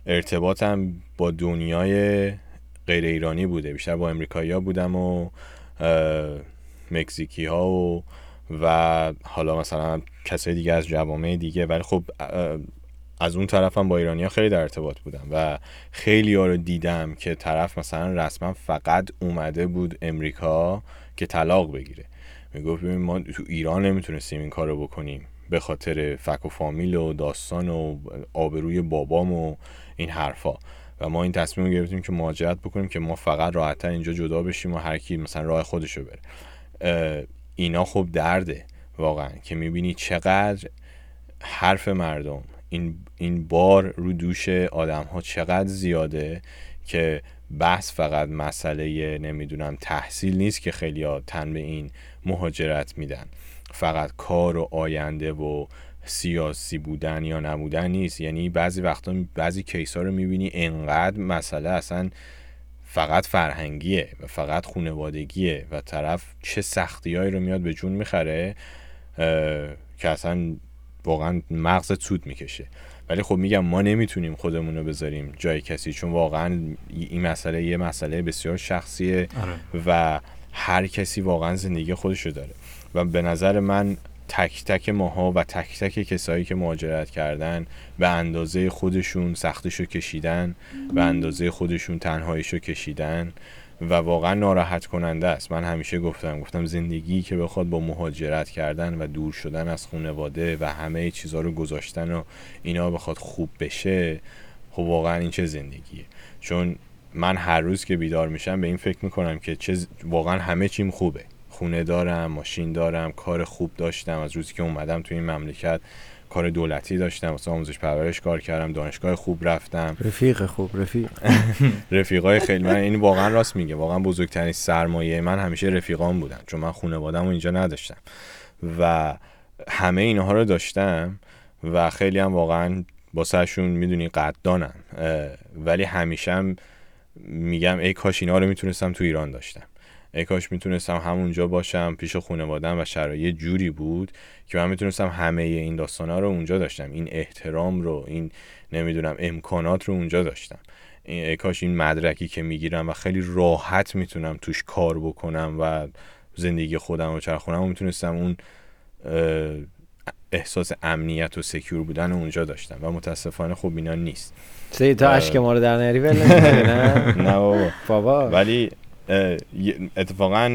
ارتباطم با دنیای غیر ایرانی بوده. بیشتر با امریکایی بودم و مکزیکی ها و و حالا مثلا کسای دیگه از جوامع دیگه ولی خب از اون طرفم با ایرانی ها خیلی در ارتباط بودم و خیلی ها رو دیدم که طرف مثلا رسما فقط اومده بود امریکا که طلاق بگیره. می‌گفت ببین ما تو ایران نمی‌تونستیم این کارو بکنیم به خاطر فک و فامیل و داستان و آبروی بابام و این حرفا. و ما این تصمیم رو گرفتیم که مهاجرت بکنیم که ما فقط راحتتر اینجا جدا بشیم و هر کی مثلا راه خودشو بره. اه، اینا خب درده واقعا که می‌بینی چقدر حرف مردم این, این بار رو دوش آدم ها چقدر زیاده که بحث فقط مسئله نمی‌دونم تحصیل نیست که خیلی تن به این مهاجرت میدن. فقط کار و آینده و سیاسی بودن یا نبودن نیست. یعنی بعضی وقتا بعضی کیس ها رو می‌بینی انقدر مسئله اصلا فقط فرهنگیه و فقط خونوادگیه و طرف چه سختی رو میاد به جون می‌خره که اصلا واقعا مغزت سود می‌کشه ولی خب میگم ما نمی‌تونیم خودمون رو بذاریم جای کسی چون واقعا این مسئله یه مسئله بسیار شخصیه آره. و هر کسی واقعا زندگی خودشو داره و به نظر من تک تک ماها و تک تک کسایی که مهاجرت کردن به اندازه خودشون سختشو کشیدن به اندازه خودشون تنهاییشو کشیدن و واقعا ناراحت کننده است. من همیشه گفتم گفتم زندگی که بخواد با مهاجرت کردن و دور شدن از خانواده و همه چیزها رو گذاشتن و اینا بخواد خوب بشه خب واقعا این چه زندگیه. چون من هر روز که بیدار میشم به این فکر می‌کنم که چه واقعا همه چیم خوبه. خونه دارم ماشین دارم کار خوب داشتم. از روزی که اومدم تو این مملکت کار دولتی داشتم. واسه آموزش پرورش کار کردم دانشگاه خوب رفتم. رفیق خوب رفیق. رفیقای خیلی من این واقعا راست میگه. واقعا بزرگترین سرمایه من همیشه رفیقام بودن چون من خانواده‌مو اینجا نداشتم. و همه اینها رو داشتم و خیلی هم واقعا باسهشون می‌دونی قدردانم اه، ولی همیشه هم میگم ای کاش اینا رو می‌تونستم تو ایران داشتم. ای کاش می‌تونستم همونجا باشم پیش خانوادم و شرایط جوری بود که من می‌تونستم همه این داستانا رو اونجا داشتم. این احترام رو این نمی‌دونم امکانات رو اونجا داشتم. این ای کاش این مدرکی که می‌گیرم و خیلی راحت می‌تونم توش کار بکنم و زندگی خودم و چرخونم و می‌تونستم اون احساس امنیت و سکیور بودن رو اونجا داشتم و متاسفانه خب اینا نیست. سه تا اشک ما رو در نری نه؟ بابا. ولی اتفاقا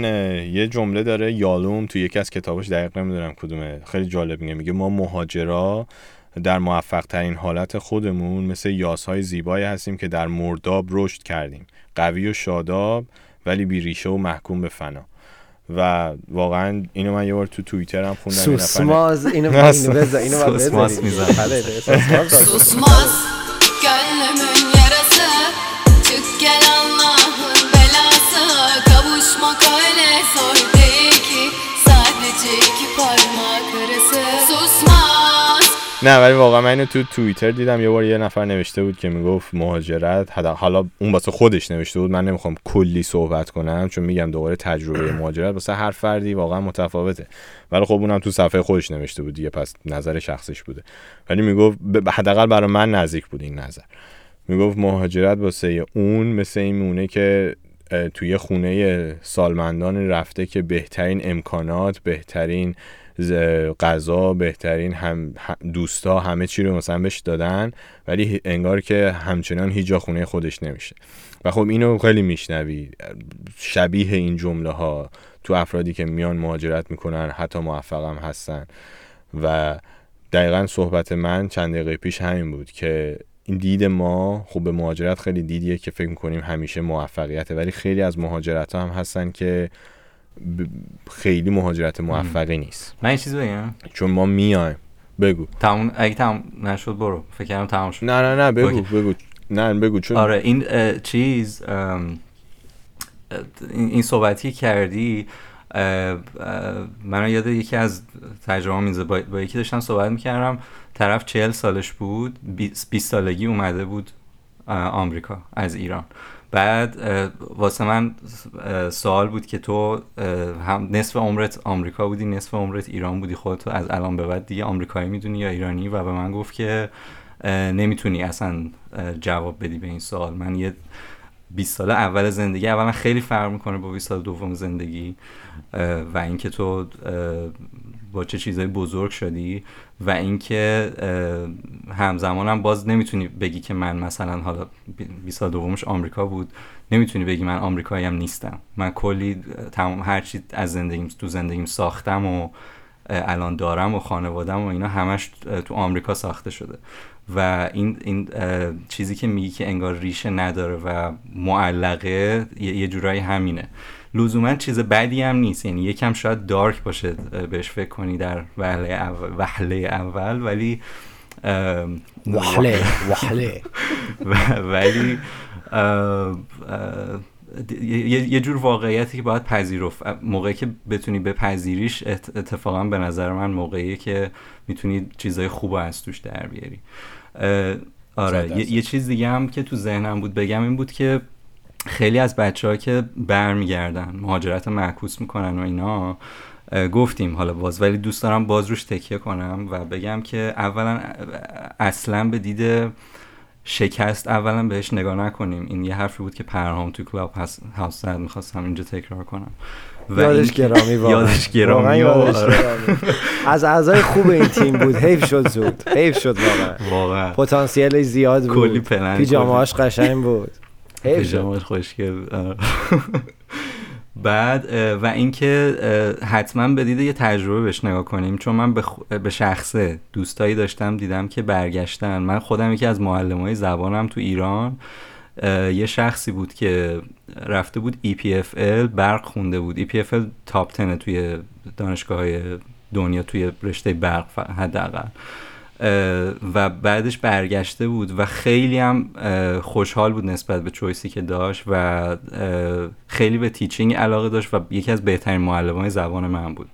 یه جمله داره یالوم تو یکی از کتابش دقیق نمی‌دونم کدومه. خیلی جالب میگه. میگه ما مهاجرا در موفق ترین حالت خودمون مثل یاسهای زیبایی هستیم که در مرداب رشد کردیم. قوی و شاداب ولی بی ریشه و محکوم به فنا. و واقعا اینو من یه بار تو توییتر هم خوندم یه نفر- سوسماز اینو اینو بذار. اینو سوسماز. می‌زنه. سوسماز gönlümün yarası Kavuşmak öyle zor değil ki. Sadece iki parmak arası. Susmaz. نه ولی واقعا من اینو تو توییتر دیدم یه بار یه نفر نوشته بود که می‌گفت مهاجرت حالا اون واسه خودش نوشته بود من نمی‌خوام کلی صحبت کنم چون میگم دوباره تجربه مهاجرت واسه هر فردی واقعا متفاوته ولی خب اونم تو صفحه خودش نوشته بود دیگه پس نظر شخصش بوده ولی می‌گفت حداقل برای من نزدیک بود این نظر می‌گفت مهاجرت واسه اون مثل این مونه که توی خونه سالمندان رفته که بهترین امکانات بهترین غذا بهترین هم دوستا همه چی رو مثلا بهش دادن ولی انگار که همچنان هیچ جا خونه خودش نمیشه. و خب اینو خیلی میشنوی. شبیه این جمله ها تو افرادی که میان مهاجرت می‌کنن حتی موفق هم هستن. و دقیقا صحبت من چند دقیقه پیش همین بود که این دید ما خب به مهاجرت خیلی دیدیه که فکر می‌کنیم همیشه موفقیته ولی خیلی از مهاجرت ها هم هستن که ب- خیلی مهاجرت موفقی نیست. من یه چیزی بگم. چون ما میایم. بگو. تموم اگه تموم نشد برو. فکر کردم تمام شد. نه نه نه بگو. بگو. نه بگو چون آره این اه، چیز ام، اه، این این صحبتی کردی من یاد یکی از تجربه میزه با, با یکی داشتم صحبت می‌کردم. طرف چهل سالش بود 20 سالگی اومده بود آمریکا از ایران. بعد واسه من سوال بود که تو هم نصف عمرت آمریکا بودی نصف عمرت ایران بودی. خودتو از الان به بعد دیگه آمریکایی می‌دونی یا ایرانی؟ و به من گفت که نمی‌تونی اصلا جواب بدی به این سوال. من یه 20 سال اول زندگی اولا خیلی فرق می‌کنه با 20 سال دوم زندگی و اینکه تو با چه چیزای بزرگ شدی و اینکه همزمان هم باز نمی‌تونی بگی که من مثلا حالا 20 سال دومش آمریکا بود نمی‌تونی بگی من آمریکایی هم نیستم. من کلی تمام هر چی از زندگیم تو زندگیم ساختم و الان دارم و خانوادم و اینا همش تو آمریکا ساخته شده. و این این چیزی که میگی که انگار ریشه نداره و معلقه یه, جورایی همینه. لزوما چیز بدی هم نیست. یعنی یکم شاید دارک باشه بهش فکر کنی در وهله اول, وهله اول ولی وحله وحله ولی یه جور واقعیتی که باید پذیرفت. موقعی که بتونی بپذیریش ات- اتفاقا به نظر من موقعی که می‌تونی چیزای خوب از توش در بیاری. آره یه, یه چیز دیگه هم که تو ذهنم بود بگم این بود که خیلی از بچه ها که برمیگردن مهاجرت معکوس می‌کنن و اینا گفتیم حالا باز ولی دوست دارم باز روش تکیه کنم و بگم که اولا اصلا به دید شکست اولا بهش نگاه نکنیم. این یه حرفی بود که پرهام تو کلاب هست هاوس می‌خواستم اینجا تکرار کنم. و یادش گرامی واقعا. یادش واقعا گرامی یادش. گرامی. از اعضای خوب این تیم بود. حیف شد زود. حیف شد واقعا. واقعا. پتانسیلش زیاد بود. کلی پلن پیجامه‌هاش قشنگ بود. پیژامهاش خوشگل. بعد و اینکه حتما به دید یه تجربه بهش نگاه کنیم. چون من به, خ- به شخصه دوستایی داشتم دیدم که برگشتن. من خودم یکی از معلم های زبانم تو ایران. یه شخصی بود که رفته بود EPFL برق خونده بود. EPFL تاپ 10 توی دانشگاه های دنیا توی رشته برق حداقل. و بعدش برگشته بود و خیلی هم خوشحال بود نسبت به چویسی که داشت و خیلی به تیچینگ علاقه داشت و یکی از بهترین معلمان زبان من بود.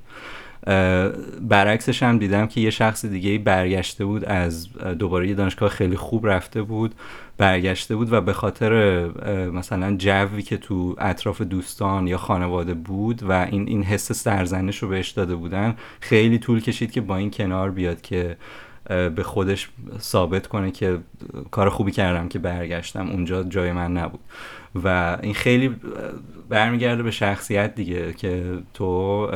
برعکسش هم دیدم که یه شخص دیگه برگشته بود از دوباره یه دانشگاه خیلی خوب رفته بود. برگشته بود و به خاطر مثلا جوی که تو اطراف دوستان یا خانواده بود و این این حس سرزنش رو بهش داده بودن خیلی طول کشید که با این کنار بیاد که به خودش ثابت کنه که کار خوبی کردم که برگشتم اونجا جای من نبود. و این خیلی برمیگرده به شخصیت دیگه که تو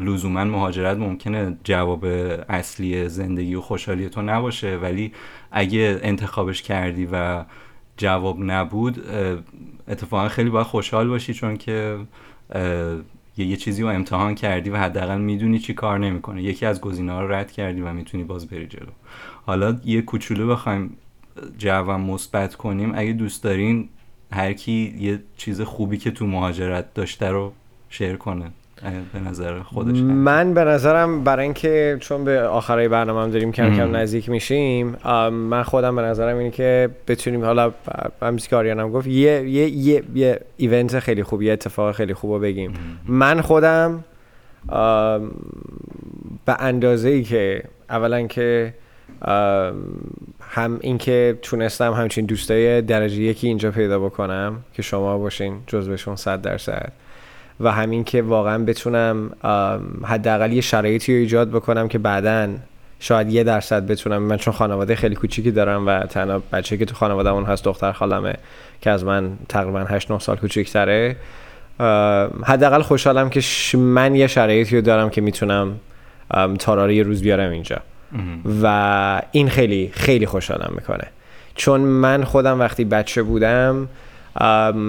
لزوما مهاجرت ممکنه جواب اصلی زندگی و خوشحالی تو نباشه ولی اگه انتخابش کردی و جواب نبود اتفاقا خیلی باید خوشحال باشی چون که یه, چیزی رو امتحان کردی و حداقل می‌دونی چی کار نمی‌کنه. یکی از گزینه‌ها رو رد کردی و می‌تونی باز بری جلو. حالا یه کوچولو بخوایم جواب مثبت کنیم. اگه دوست دارین هر کی یه چیز خوبی که تو مهاجرت داشته رو شیر کنه. به نظر خودش من به نظرم برای اینکه چون به آخرای برنامه هم داریم کم کم. نزدیک میشیم من خودم به نظرم اینه که بتونیم حالا همین که آریانم گفت یه یه یه, یه ایونت خیلی خوب یه اتفاق خیلی خوب رو بگیم. من خودم به اندازه ای که اولا که هم اینکه تونستم همچین دوستای درجه یکی اینجا پیدا بکنم که شما باشین جزوشون صد درصد. و همین که واقعا بتونم حداقل یه شرایطی رو ایجاد بکنم که بعدا شاید یه درصد بتونم من چون خانواده خیلی کوچیکی دارم و تنها بچه که تو خانوادهمون هست دختر خالمه که از من تقریبا 8 9 سال کوچیک‌تره. حداقل خوشحالم که من یه شرایطی رو دارم که می‌تونم تاراره یه روز بیارم اینجا. و این خیلی خیلی خوشحالم می‌کنه. چون من خودم وقتی بچه بودم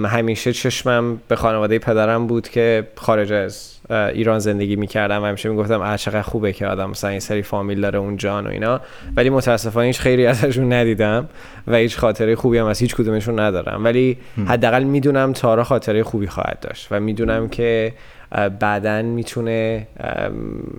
همیشه چشمم به خانواده پدرم بود که خارج از ایران زندگی می‌کردم. و همیشه می‌گفتم اه چقدر خوبه که آدم مثلا این سری فامیل داره اونجا و اینا. ولی متاسفانه هیچ خیری ازشون ندیدم و هیچ خاطره خوبی هم از هیچ کدومشون ندارم. ولی حداقل می‌دونم تارا خاطره خوبی خواهد داشت و می‌دونم که بعدا می‌تونه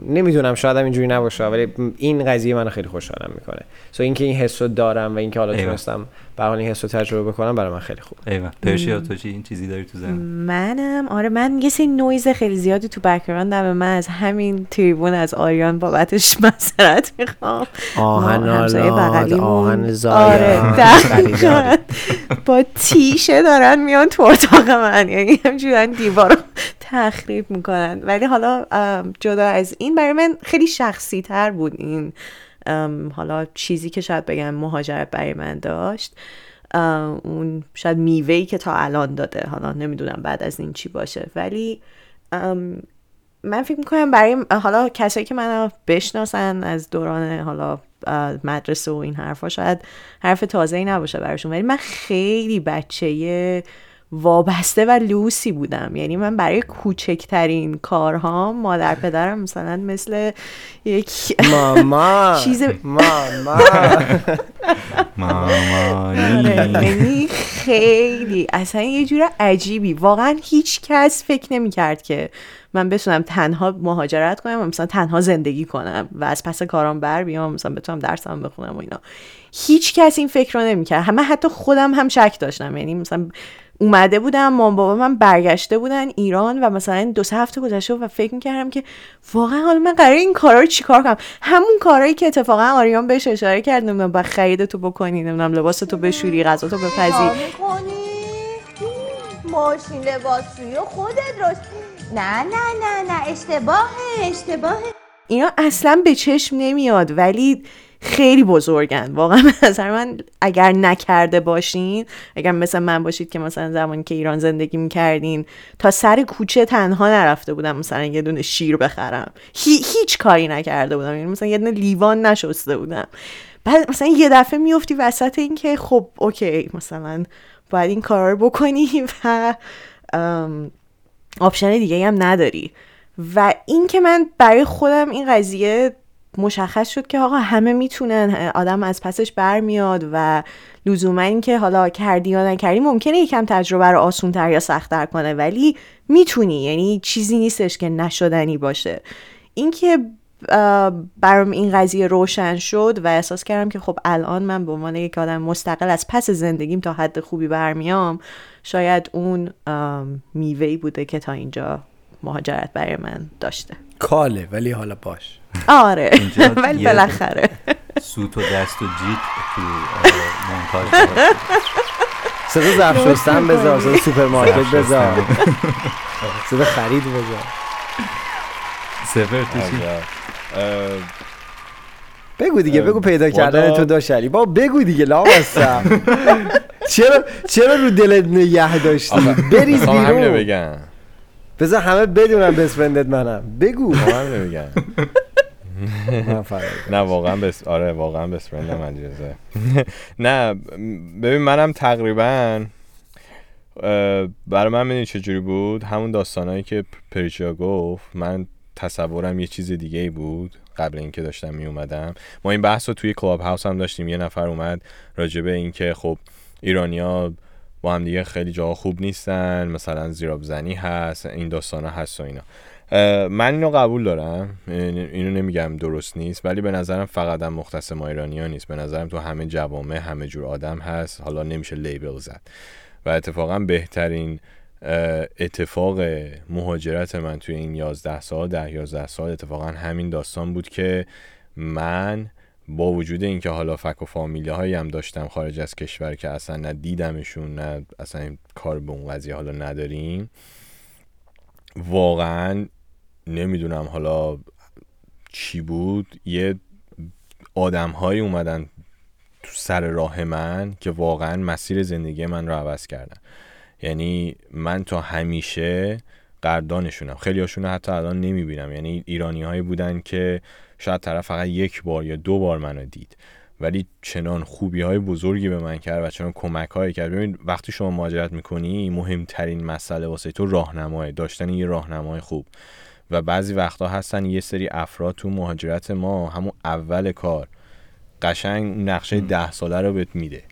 نمی‌دونم شاید هم اینجوری نباشه ولی این قضیه منو خیلی خوشحالم می‌کنه. سو اینکه این حسو دارم و اینکه حالا. تونستم به حال این حسو تجربه بکنم برای من خیلی خوب ایوه. پرشیا تو چی این چیزی داری تو ذهن؟ منم. آره من یه سری نویز خیلی زیادی تو بک‌گراندم من از همین تریبون از آریان بابتش معذرت می‌خوام. آهن آلاد، آهن زایا، آره خریداری. دقیقاً. با تیشه دارن میان تو اتاق من. یعنی همجوری دارن دیوار رو تخریب می‌کنن. ولی حالا جدا از این برای من خیلی شخصی تر بود این حالا چیزی که شاید بگم مهاجرت برای من داشت اون شاید میوهی که تا الان داده حالا نمی‌دونم بعد از این چی باشه. ولی من فکر می‌کنم برای حالا کسایی که منو بشناسن از دوران حالا مدرسه و این حرفا شاید حرف تازه ای نباشه براشون. ولی من خیلی بچه وابسته و لوسی بودم. یعنی من برای کوچکترین کارها مادر پدرم مثلا مثل یک ماما. چیز ماما. مامانی یعنی خیلی. اصلا یه جور عجیبی. واقعا هیچ کس فکر نمی کرد که من بتونم تنها مهاجرت کنم و مثلا تنها زندگی کنم و از پس کارام بر بیام مثلا بتونم درسم بخونم و اینا. هیچ کس این فکر رو نمی کرد همه حتی خودم هم شک داشتم. یعنی مثلا اومده بودم مام بابا من برگشته بودن ایران و مثلا دو سه هفته گذشته و فکر می‌کردم که واقعا حالا من قرار این کارا رو چیکار کنم؟ همون کارهایی که اتفاقا آریان بهش اشاره کرد نمی‌دونم با خرید تو بکنی نمی‌دونم لباس تو بشوری غذا تو بپزی. ماشین لباسشویی و خودت راست نه نه نه نه اشتباهه اشتباهه. اینا اصلا به چشم نمیاد ولی خیلی بزرگن. واقعا نظر من اگر نکرده باشین اگر مثل من باشید که مثلا زمانی که ایران زندگی می‌کردین تا سر کوچه تنها نرفته بودم مثلا یه دونه شیر بخرم. هی- هیچ کاری نکرده بودم. یعنی مثلا یه دونه لیوان نشسته بودم. بعد مثلا یه دفعه میفتی وسط این که خب اوکی مثلا باید این کار رو بکنی و آپشن دیگه هم نداری. و این که من برای خودم این قضیه مشخص شد که آقا همه می‌تونن آدم از پسش برمیاد و لزوما این که حالا کردی یا نکردی ممکنه یکم تجربه رو آسون تر یا سختتر کنه ولی می‌تونی یعنی چیزی نیستش که نشدنی باشه. اینکه برام این قضیه روشن شد و احساس کردم که خب الان من به عنوان یک آدم مستقل از پس زندگیم تا حد خوبی برمیام شاید اون ام، میوه‌ای بوده که تا اینجا مهاجرت برای من داشته. کاله ولی حالا باش. آره ولی بالاخره. سوت و دست و جیت تو مونتاژ. صدا ظرف شستن بذار صدا سوپرمارکت بذار. صدا خرید بذار. سفر؟ بگو دیگه بگو پیدا کردن تو داشت علی بابا بگو دیگه لامصب. چرا چرا رو دلت نگه داشتی؟ بریز بیرون. بگم. بذار همه بدونن بست فرندت منم. بگو. من فرق نه واقعا بس آره واقعا بس فرندم علیرضا. نه ببین منم تقریبا برای من می‌دونی چجوری بود؟ همون داستانهایی که پریچیا گفت من تصورم یه چیز دیگه ای بود قبل اینکه داشتم می اومدم ما این بحث رو توی کلاب هاوس هم داشتیم. یه نفر اومد راجبه اینکه خب ایرانیا با هم دیگه خیلی جاها خوب نیستن مثلا زیراب زنی هست این داستان هست و اینا. من اینو قبول دارم این- اینو نمیگم درست نیست ولی به نظرم فقط هم مختص ما ایرانی ها نیست. به نظرم تو همه جوامع همه جور آدم هست حالا نمیشه لیبل زد. و اتفاقا بهترین اتفاق مهاجرت من توی این 11 سال ده 11 سال اتفاقا همین داستان بود که من با وجود اینکه حالا فک و فامیلی هایی هم داشتم خارج از کشور که اصلا نه دیدمشون نه اصلا کار به اون قضیه حالا نداریم واقعا نمی‌دونم حالا چی بود. یه آدم هایی اومدن تو سر راه من که واقعا مسیر زندگی من رو عوض کردن. یعنی من تا همیشه قدردانشونم. خیلی هاشون حتی الان نمی‌بینم. یعنی ایرانی هایی بودن که شاید طرف فقط یک بار یا دو بار منو دید. ولی چنان خوبی های بزرگی به من کرد و چنان کمک هایی کرد. ببین وقتی شما مهاجرت می‌کنی مهمترین مسئله واسه تو راهنمای داشتن یه راهنمای خوب. و بعضی وقتا هستن یه سری افراد تو مهاجرت ما همون اول کار قشنگ نقشه ده ساله رو بهت میده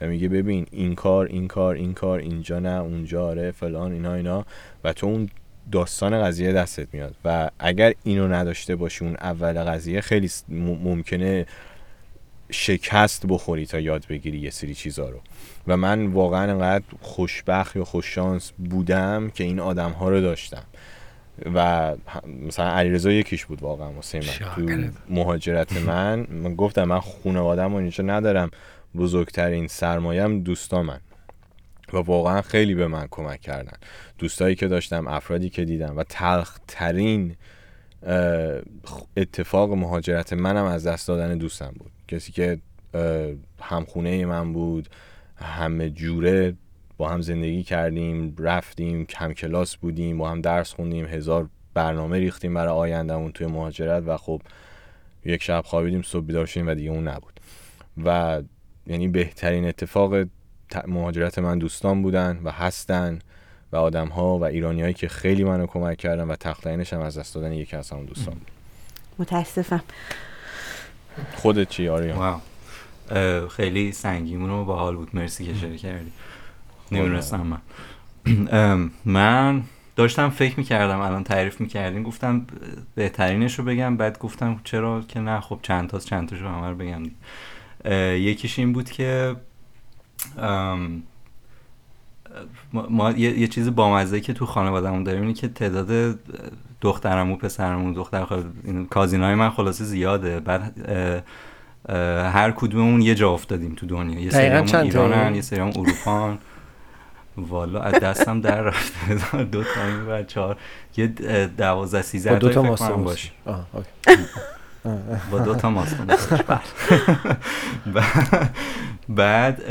و میگه ببین این کار این کار این کار اینجا نه اونجا آره فلان اینا اینا. و تو اون داستان قضیه دستت میاد و اگر اینو نداشته باشی اون اول قضیه خیلی ممکنه شکست بخوری تا یاد بگیری یه سری چیزا رو. و من واقعا انقدر خوشبخت یا خوششانس بودم که این آدم ها رو داشتم. و مثلا علیرضا یکیش بود واقعا واسه من. تو مهاجرت من من گفتم من خانوادم و اینجا ندارم. بزرگترین سرمایهم دوستامن. و واقعا خیلی به من کمک کردن. دوستایی که داشتم افرادی که دیدم و تلخترین اه، اتفاق مهاجرت منم از دست دادن دوستم بود. کسی که همخونه من بود همه جوره با هم زندگی کردیم رفتیم کم کلاس بودیم با هم درس خوندیم هزار برنامه ریختیم برای آیندهمون توی مهاجرت و خب یک شب خوابیدیم صبح بیدار شدیم و دیگه اون نبود. و یعنی بهترین اتفاق مهاجرت من دوستان بودن و هستن و آدم ها و ایرانی هایی که خیلی منو کمک کردن و تخت هم از دست دادن یکی از همون دوستان. بود متاسفم. خودت چی آریان خیلی سنگیمون و باحال بود. مرسی که شیر کردی. نمی‌دونستم من. ام، من داشتم فکر می‌کردم الان تعریف می‌کردیم گفتم بهترینش رو بگم بعد گفتم چرا که نه. خب چند تاست چند تاشو همه رو بگم. یکیش این بود که ما, ما یه, یه چیز بامزه که تو خانوادهمون داریم اینه که تعداد دخترمو پسرمو دختر خال... این کازینای من خلاصه زیاده بعد اه، اه، هر کدوممون یه جا افتادیم تو دنیا یه سریامون؟ ایرانن یه سریامون اروپان والا از دستم در رفته دو تا این و چهار یه دوازده سیزده دو تا موس. باشه. با دو تا موس. بله. بعد-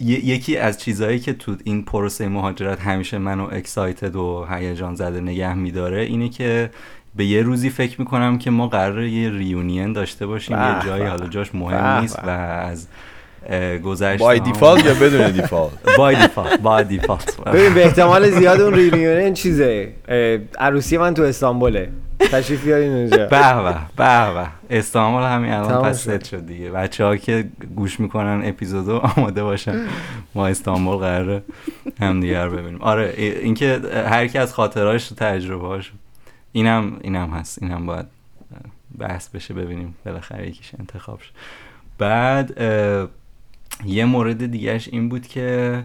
یکی از چیزهایی که تو این پروسه مهاجرت همیشه منو excited و هیجان زده نگه میداره اینه که به یه روزی فکر می‌کنم که ما قراره یه reunion داشته باشیم یه جایی. حالا جاش مهم نیست. و از اه، گذشته by default یا بدون default by default by default ببین به احتمال زیاد اون reunion چیزه عروسی من تو استانبوله تشریف بیارین اونجا به به به به. استانبول همین الان پس. ست شد دیگه. بچه ها که گوش می‌کنن اپیزودو آماده باشن. ما استانبول قراره همدیگه رو ببینیم. آره ای- اینکه هر کی از خاطراش تجربه هاش اینم اینم هست. اینم باید بحث بشه ببینیم. بالاخره یکیش انتخاب شد بعد یه مورد دیگهش این بود که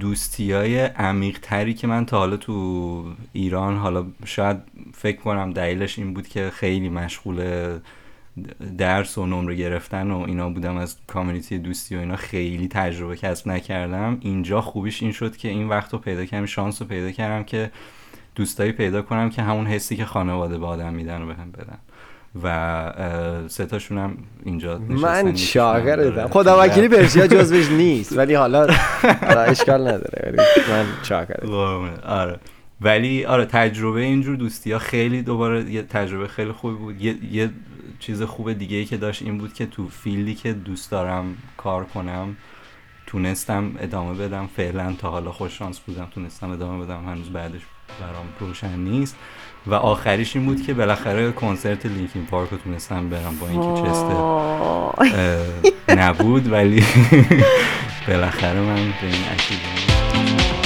دوستی های عمیق تری که من تا حالا تو ایران حالا شاید فکر کنم دلیلش این بود که خیلی مشغول درس و نمره گرفتن و اینا بودم از کامیونیتی دوستی و اینا خیلی تجربه کسب نکردم. اینجا خوبیش این شد که این وقت رو پیدا کردم شانس رو پیدا کردم که دوستایی پیدا کنم که همون حسی که خانواده به آدم میدن رو بهم بدن. و سه تاشون هم اینجا. من شاگردم. خدا وکیلی برشیا جزوش نیست ولی حالا اشکال نداره ولی من شاگردم. آره ولی آره تجربه اینجور دوستی ها خیلی دوباره یه تجربه خیلی خوبی بود یه, یه چیز خوب دیگه ای که داشت این بود که تو فیلدی که دوست دارم کار کنم تونستم ادامه بدم فعلا تا حالا خوش شانس بودم تونستم ادامه بدم هنوز بعدش برام روشن نیست و آخریش این بود که بالاخره کنسرت لینکین پارک رو تونستم برم با اینکه چسته نبود ولی بالاخره من به این اکید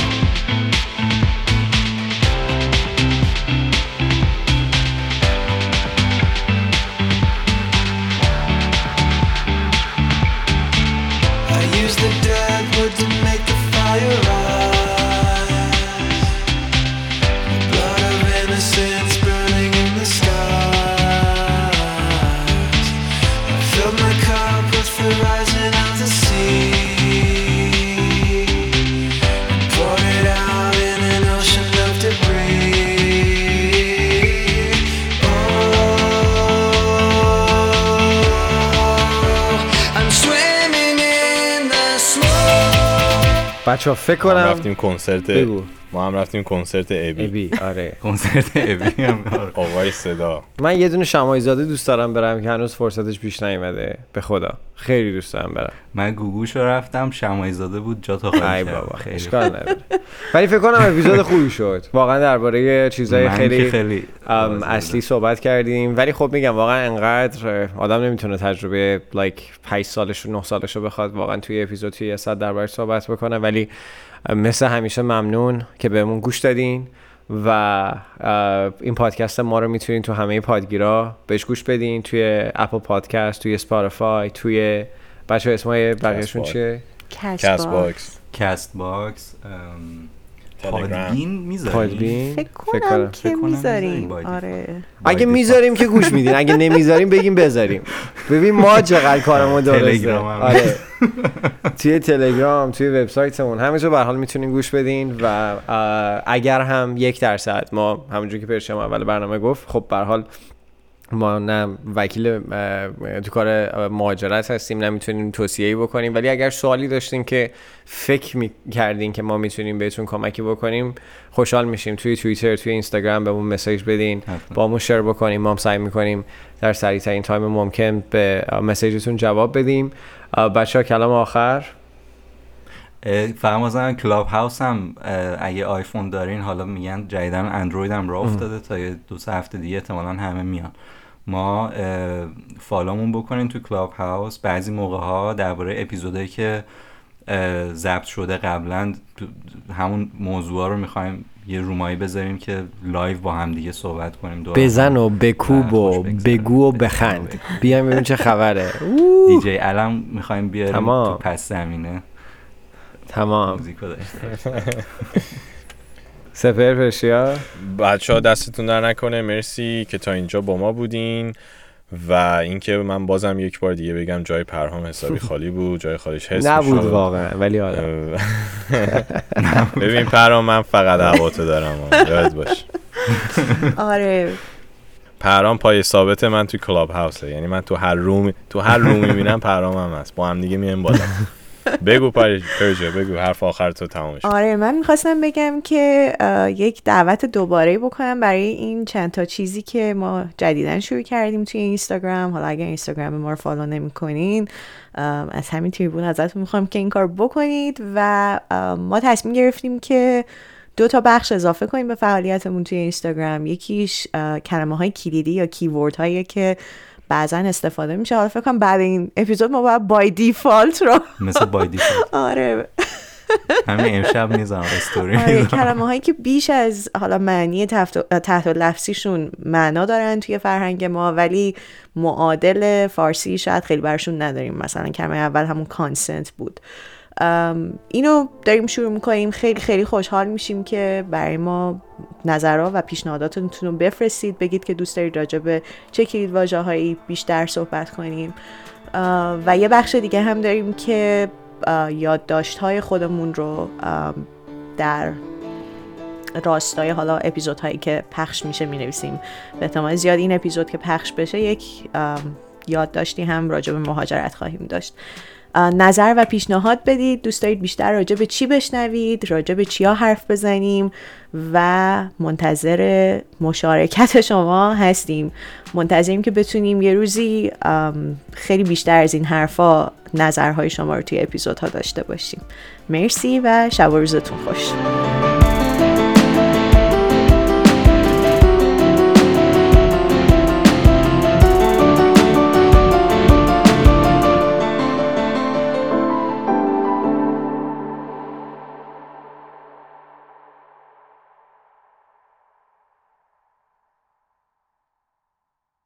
بچه ها فکر کنم رفتیم کنسرت بگو. ما هم رفتیم کنسرت ابی. ابی آره. کنسرت ابی هم. آقای صدا. من یه دونه شمایی زاده دوست دارم برم که هنوز فرصتش پیش نیومده. به خدا. خیلی دوست دارم برم. من گوگوش رو رفتم شمایی زاده بود جا خالی ای کرد. بابا خیلی اشکال نداره. ولی فکر کنم اپیزود خوبی شد. واقعا درباره چیزای خیلی, خیلی اصلی صحبت کردیم. ولی خب میگم واقعا انقدر آدم نمی‌تونه تجربه لایک 8 سالش و 9 سالش رو بخواد واقعا توی اپیزود توی یه ساعت دربارش صحبت بکنه. ولی مثل همیشه ممنون که بهمون گوش دادین و این پادکست ما رو می‌تونین تو همه پادگیرا بهش گوش بدین توی Apple Podcast توی Spotify توی بچه اسمای بقیهشون. چیه؟ کست باکس Castbox. Podbean می‌ذاری؟ Podbean فکر کنم. که می‌ذاریم. می‌ذاریم آره. اگه می‌ذاریم که گوش میدین. اگه نمی‌ذاریم بگیم بذاریم. ببین ما چقدر کارمون درسته. آره. توی تلگرام توی وبسایتمون. همه جا به هر حال می‌تونین گوش بدین و اگر هم یک درصد ما همونجوری که پرشم اول برنامه گفت خب به هر حال ما نه وکیل تو کار مهاجرت هستیم نه می‌تونیم توصیه‌ای بکنیم. ولی اگر سوالی داشتین که فکر می‌کردین که ما می‌تونیم بهتون کمکی بکنیم خوشحال میشیم. توی توییتر توی اینستاگرام بهمون مسیج بدین. با ما شیر بکنیم. ما هم سعی می‌کنیم در سریع ترین تایم ممکن به مسیجتون جواب بدیم. بچه ها کلام آخر. مثلا Clubhouse هم اگه آیفون دارین حالا میگن جدیدا اندروید هم راه افتاده تا یه دو سه هفته دیگه احتمالا همه میان. ما اه، follow مون بکنین تو Clubhouse بعضی موقع ها درباره اپیزودهایی که ضبط شده قبلا تو- همون موضوع رو می‌خوایم یه room هایی بذاریم که live با هم دیگه صحبت کنیم. دور بزن. و بکوب و. بگو و بخند. بیایم ببینیم چه خبره. دیجی علم می‌خوایم بیاریم تمام. تو پس زمینه. تمام. سپر پرشیا. بچه ها دستتون در نکنه. مرسی که تا اینجا با ما بودین و اینکه من بازم یک بار دیگه بگم جای پرهام حسابی خالی بود جای خالیش حس نبود. واقعا ولی آره. ببین پرهام من فقط هواتو دارم. یاد باش. آره. پرهام پای ثابت من توی Clubhouse ه. یعنی من تو هر room تو هر room می‌بینم پرهام هم هست. با هم دیگه میایم بالا. بگو پرجا بگو حرف آخر تو تمامش کن. آره من می‌خواستم بگم که یک دعوت دوباره بکنم برای این چند تا چیزی که ما جدیدا شروع کردیم توی Instagram حالا اگر Instagram ما رو follow نمی‌کنین از همین تریبون ازتون می‌خوام که این کار بکنید و ما تصمیم گرفتیم که دو تا بخش اضافه کنیم به فعالیتمون توی اینستاگرام یکیش کلمه های کلیدی یا کیورد هایی که بعضا استفاده میشه. حالا فکر کنم بعد این اپیزود ما باید بای دیفالت رو مثل بای دیفالت آره. همین امشب می‌زنم استوری آره کلمه هایی که بیش از حالا معنی تحت, لفظیشون معنا دارن توی فرهنگ ما ولی معادل فارسی شاید خیلی برشون نداریم. مثلا کلمه اول همون کانسنت بود. اینو داریم شروع می‌کنیم. خیلی خیلی خوشحال میشیم که برای ما نظرها و پیشنهاداتتون رو بفرستید. بگید که دوست دارید راجع به چه کلید هایی بیشتر صحبت کنیم. و یه بخش دیگه هم داریم که یادداشت های خودمون رو در راستای حالا اپیزودهایی که پخش میشه می نویسیم به احتمال زیاد این اپیزود که پخش بشه یک یادداشتی هم راجع به مهاجرت خواهیم داشت. نظر و پیشنهاد بدید. دوست دارید بیشتر راجع به چی بشنوید راجع به چیا حرف بزنیم و منتظر مشارکت شما هستیم. منتظریم که بتونیم یه روزی خیلی بیشتر از این حرفا نظرهای شما رو توی اپیزودها داشته باشیم. مرسی و شب و روزتون خوش.